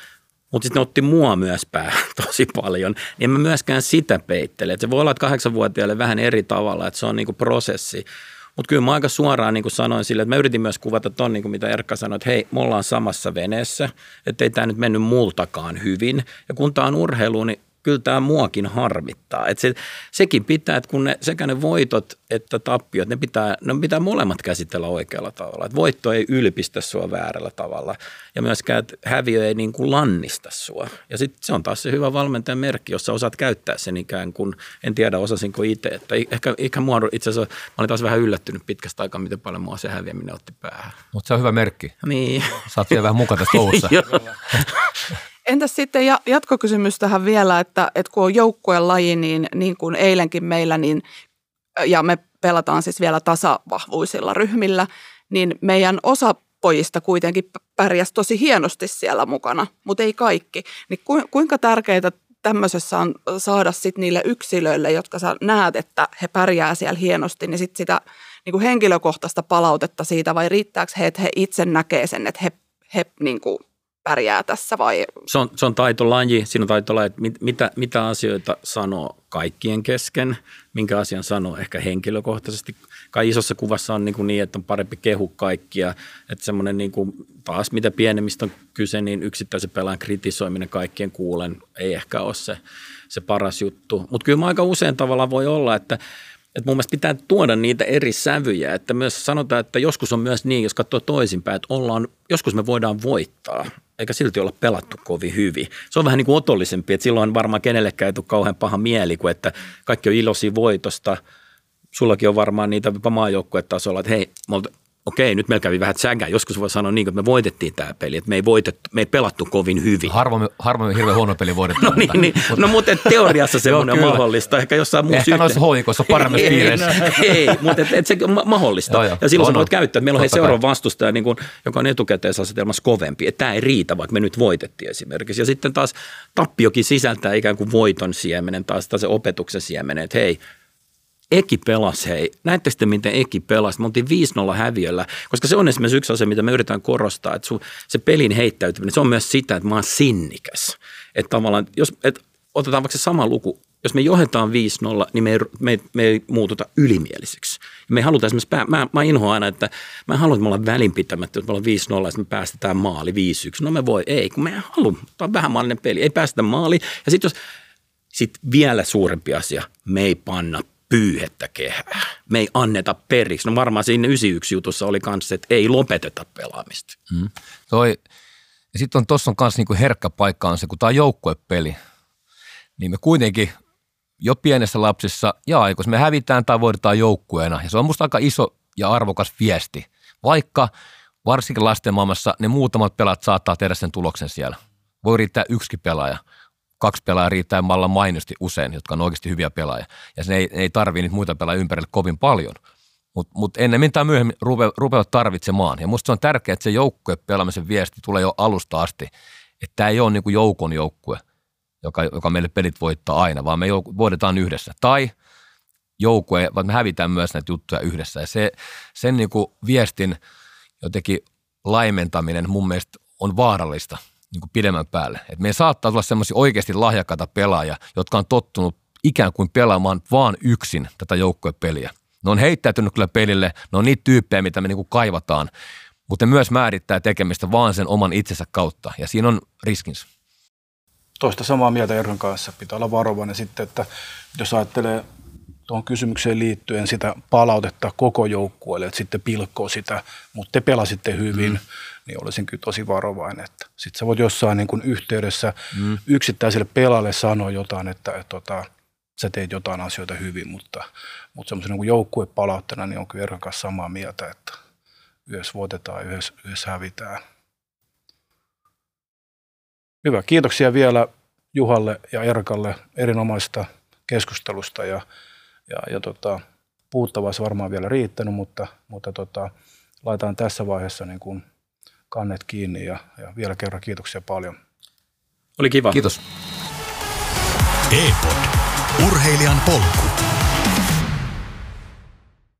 Speaker 5: Mutta sitten ne otti mua myös päähän (laughs) tosi paljon. Niin en mä myöskään sitä peittele. Et se voi olla, että kahdeksanvuotiaille vähän eri tavalla, että se on niinku prosessi. Mutta kyllä mä aika suoraan niin sanoin sille, että mä yritin myös kuvata ton, niin kuin mitä Erkka sanoi, että hei, me ollaan samassa veneessä, että ei tämä nyt mennyt multakaan hyvin. Ja kun tämä on urheilu, niin kyllä tämä muakin harmittaa. Et se, sekin pitää, että kun ne, sekä ne voitot että tappiot, ne pitää, ne pitää molemmat käsitellä oikealla tavalla. Et voitto ei ylpistä sua väärällä tavalla ja myöskään, että häviö ei niin kuin lannista sua. Ja sitten se on taas se hyvä valmentajan merkki, jos sä osaat käyttää sen ikään kuin, en tiedä osasinko itse. Että ehkä, ehkä mua itse asiassa, mä olin taas vähän yllättynyt pitkästä aikaa, miten paljon mua se häviäminen otti päähän.
Speaker 3: Mutta se on hyvä merkki.
Speaker 5: Niin.
Speaker 3: Saat vielä vähän mukana tässä touhussa. (laughs) (laughs)
Speaker 2: Entäs sitten jatkokysymys tähän vielä, että, että kun on joukkueen laji, niin, niin kuin eilenkin meillä, niin, ja me pelataan siis vielä tasavahvuisilla ryhmillä, niin meidän osa pojista kuitenkin pärjäsi tosi hienosti siellä mukana, mutta ei kaikki. Niin kuinka tärkeää tämmöisessä on saada sit niille yksilöille, jotka sä näet, että he pärjää siellä hienosti, niin sit sitä niin kuin henkilökohtaista palautetta siitä, vai riittääkö he, että he itse näkee sen, että he, he niin kuin pärjää tässä vai?
Speaker 5: Se on, se on taitolaji. Siinä on taitolaji, että mit, mitä, mitä asioita sanoo kaikkien kesken, minkä asian sanoo ehkä henkilökohtaisesti. Kai isossa kuvassa on niin, kuin niin että on parempi kehu kaikkia. Että semmoinen niin kuin, taas mitä pienemmistä on kyse, niin yksittäisen pelaajan kritisoiminen kaikkien kuulen ei ehkä ole se, se paras juttu. Mutta kyllä aika usein tavalla voi olla, että että mun mielestä pitää tuoda niitä eri sävyjä, että myös sanotaan, että joskus on myös niin, jos katsoo toisinpäin, että ollaan, joskus me voidaan voittaa, eikä silti olla pelattu kovin hyvin. Se on vähän niin kuin otollisempi, että silloin varmaan kenellekään ei tule kauhean paha mieli, kuin että kaikki on iloisia voitosta. Sullakin on varmaan niitä jopa maajoukkuetasolla, että hei, okei, nyt meillä kävi vähän sägää. Joskus voi sanoa niin, että me voitettiin tämä peli, että me ei, voitettu, me ei pelattu kovin hyvin.
Speaker 3: Harvoin, harvoin hirveän huono peli voitettu. (laughs)
Speaker 5: no niin, niin. Mutta, no mutta teoriassa semmoinen on mahdollista. Ehkä jossain muussa
Speaker 3: Ehkä noissa hoikoissa paremmassa (laughs) piireissä.
Speaker 5: ei, mutta et, et se on mahdollista. Joo, joo. Ja silloin on, sä voit käyttää, että meillä on seuraava vastustaja, niin kuin, joka on etukäteisasetelmassa kovempi. Että tämä ei riitä, vaikka me nyt voitettiin esimerkiksi. Ja sitten taas tappiokin sisältää ikään kuin voiton siemenen, taas, taas se opetuksen siemenen, että hei, Eki pelasi, hei. Näette sitten, miten Eki pelasi. Me oltiin 5-0 häviöllä, koska se on esimerkiksi yksi asia, mitä me yritetään korostaa, että se pelin heittäytyminen, se on myös sitä, että mä oon sinnikäs. Että tavallaan, jos, et, otetaan vaikka se sama luku, jos me johdetaan 5-0, niin me ei, me, me ei muututa ylimieliseksi. Me ei haluta esimerkiksi, pää, mä, mä inhoan aina, että mä en halua, että me ollaan välinpitämättä, että me ollaan 5-0 ja me päästetään maali 5-1. No me voi, ei, kun me ei halua, tämä on vähän maallinen peli, ei päästä maali. Ja sitten jos, sitten vielä suurempi asia, me ei panna pyyhettä kehää. Me ei anneta periksi. No varmaan siinä 91 jutussa oli kanssa, että ei lopeteta pelaamista. Hmm.
Speaker 3: Toi, ja sitten on tuossa on myös niinku herkkä paikka on se, kun tämä on joukkuepeli, niin me kuitenkin jo pienessä lapsissa ja aikuisissa me hävitään tai voitetaan joukkueena. Ja se on musta aika iso ja arvokas viesti. Vaikka varsinkin lasten maailmassa ne muutamat pelaat saattaa tehdä sen tuloksen siellä. Voi riittää yksi pelaaja – kaksi pelaajaa riittää malla mainosti usein, jotka on oikeasti hyviä pelaajia. Ja se ei, ei tarvii niitä muita pelaajia ympärille kovin paljon. Mutta mut ennemmin tai myöhemmin rupe, rupeavat tarvitsemaan. Ja musta se on tärkeää, että se joukkue pelaamisen viesti tulee jo alusta asti. Että tämä ei ole niinku joukon joukkue, joka, joka meille pelit voittaa aina, vaan me jouk- voitetaan yhdessä. Tai joukkue, vaan me hävitään myös näitä juttuja yhdessä. Ja se, sen niinku viestin jotenkin laimentaminen mun mielestä on vaarallista – niin kuin pidemmän päälle. Et meidän saattaa tulla semmoisia oikeasti lahjakkaita pelaajia, jotka on tottunut ikään kuin pelaamaan vaan yksin tätä joukkuepeliä. Ne on heittäytynyt kyllä pelille, ne on niitä tyyppejä, mitä me niin kuin kaivataan, mutta ne myös määrittää tekemistä vaan sen oman itsensä kautta, ja siinä on riskinsä.
Speaker 4: Toista samaa mieltä Erkan kanssa. Pitää olla varovainen sitten, että jos ajattelee tuohon kysymykseen liittyen sitä palautetta koko joukkueelle, että sitten pilkkoo sitä, mutta te pelasitte hyvin, mm niin olisin kyllä tosi varovainen. Että sitten sä voit jossain niin kuin yhteydessä mm. yksittäiselle pelaajalle sanoa jotain, että, että, että tota, sä teet jotain asioita hyvin, mutta, mutta semmoisen niin joukkuepalautteena niin on kyllä Erkan kanssa samaa mieltä, että yhdessä voitetaan, yhdessä, yhdessä hävitään. Hyvä, kiitoksia vielä Juhalle ja Erkalle erinomaista keskustelusta ja, ja, ja tota, puhuttavaa se varmaan vielä riittänyt, mutta, mutta tota, laitetaan tässä vaiheessa niin kuin kannet kiinni ja, ja vielä kerran kiitoksia paljon.
Speaker 5: Oli kiva.
Speaker 3: Kiitos.
Speaker 1: E-pod. Urheilijan polku.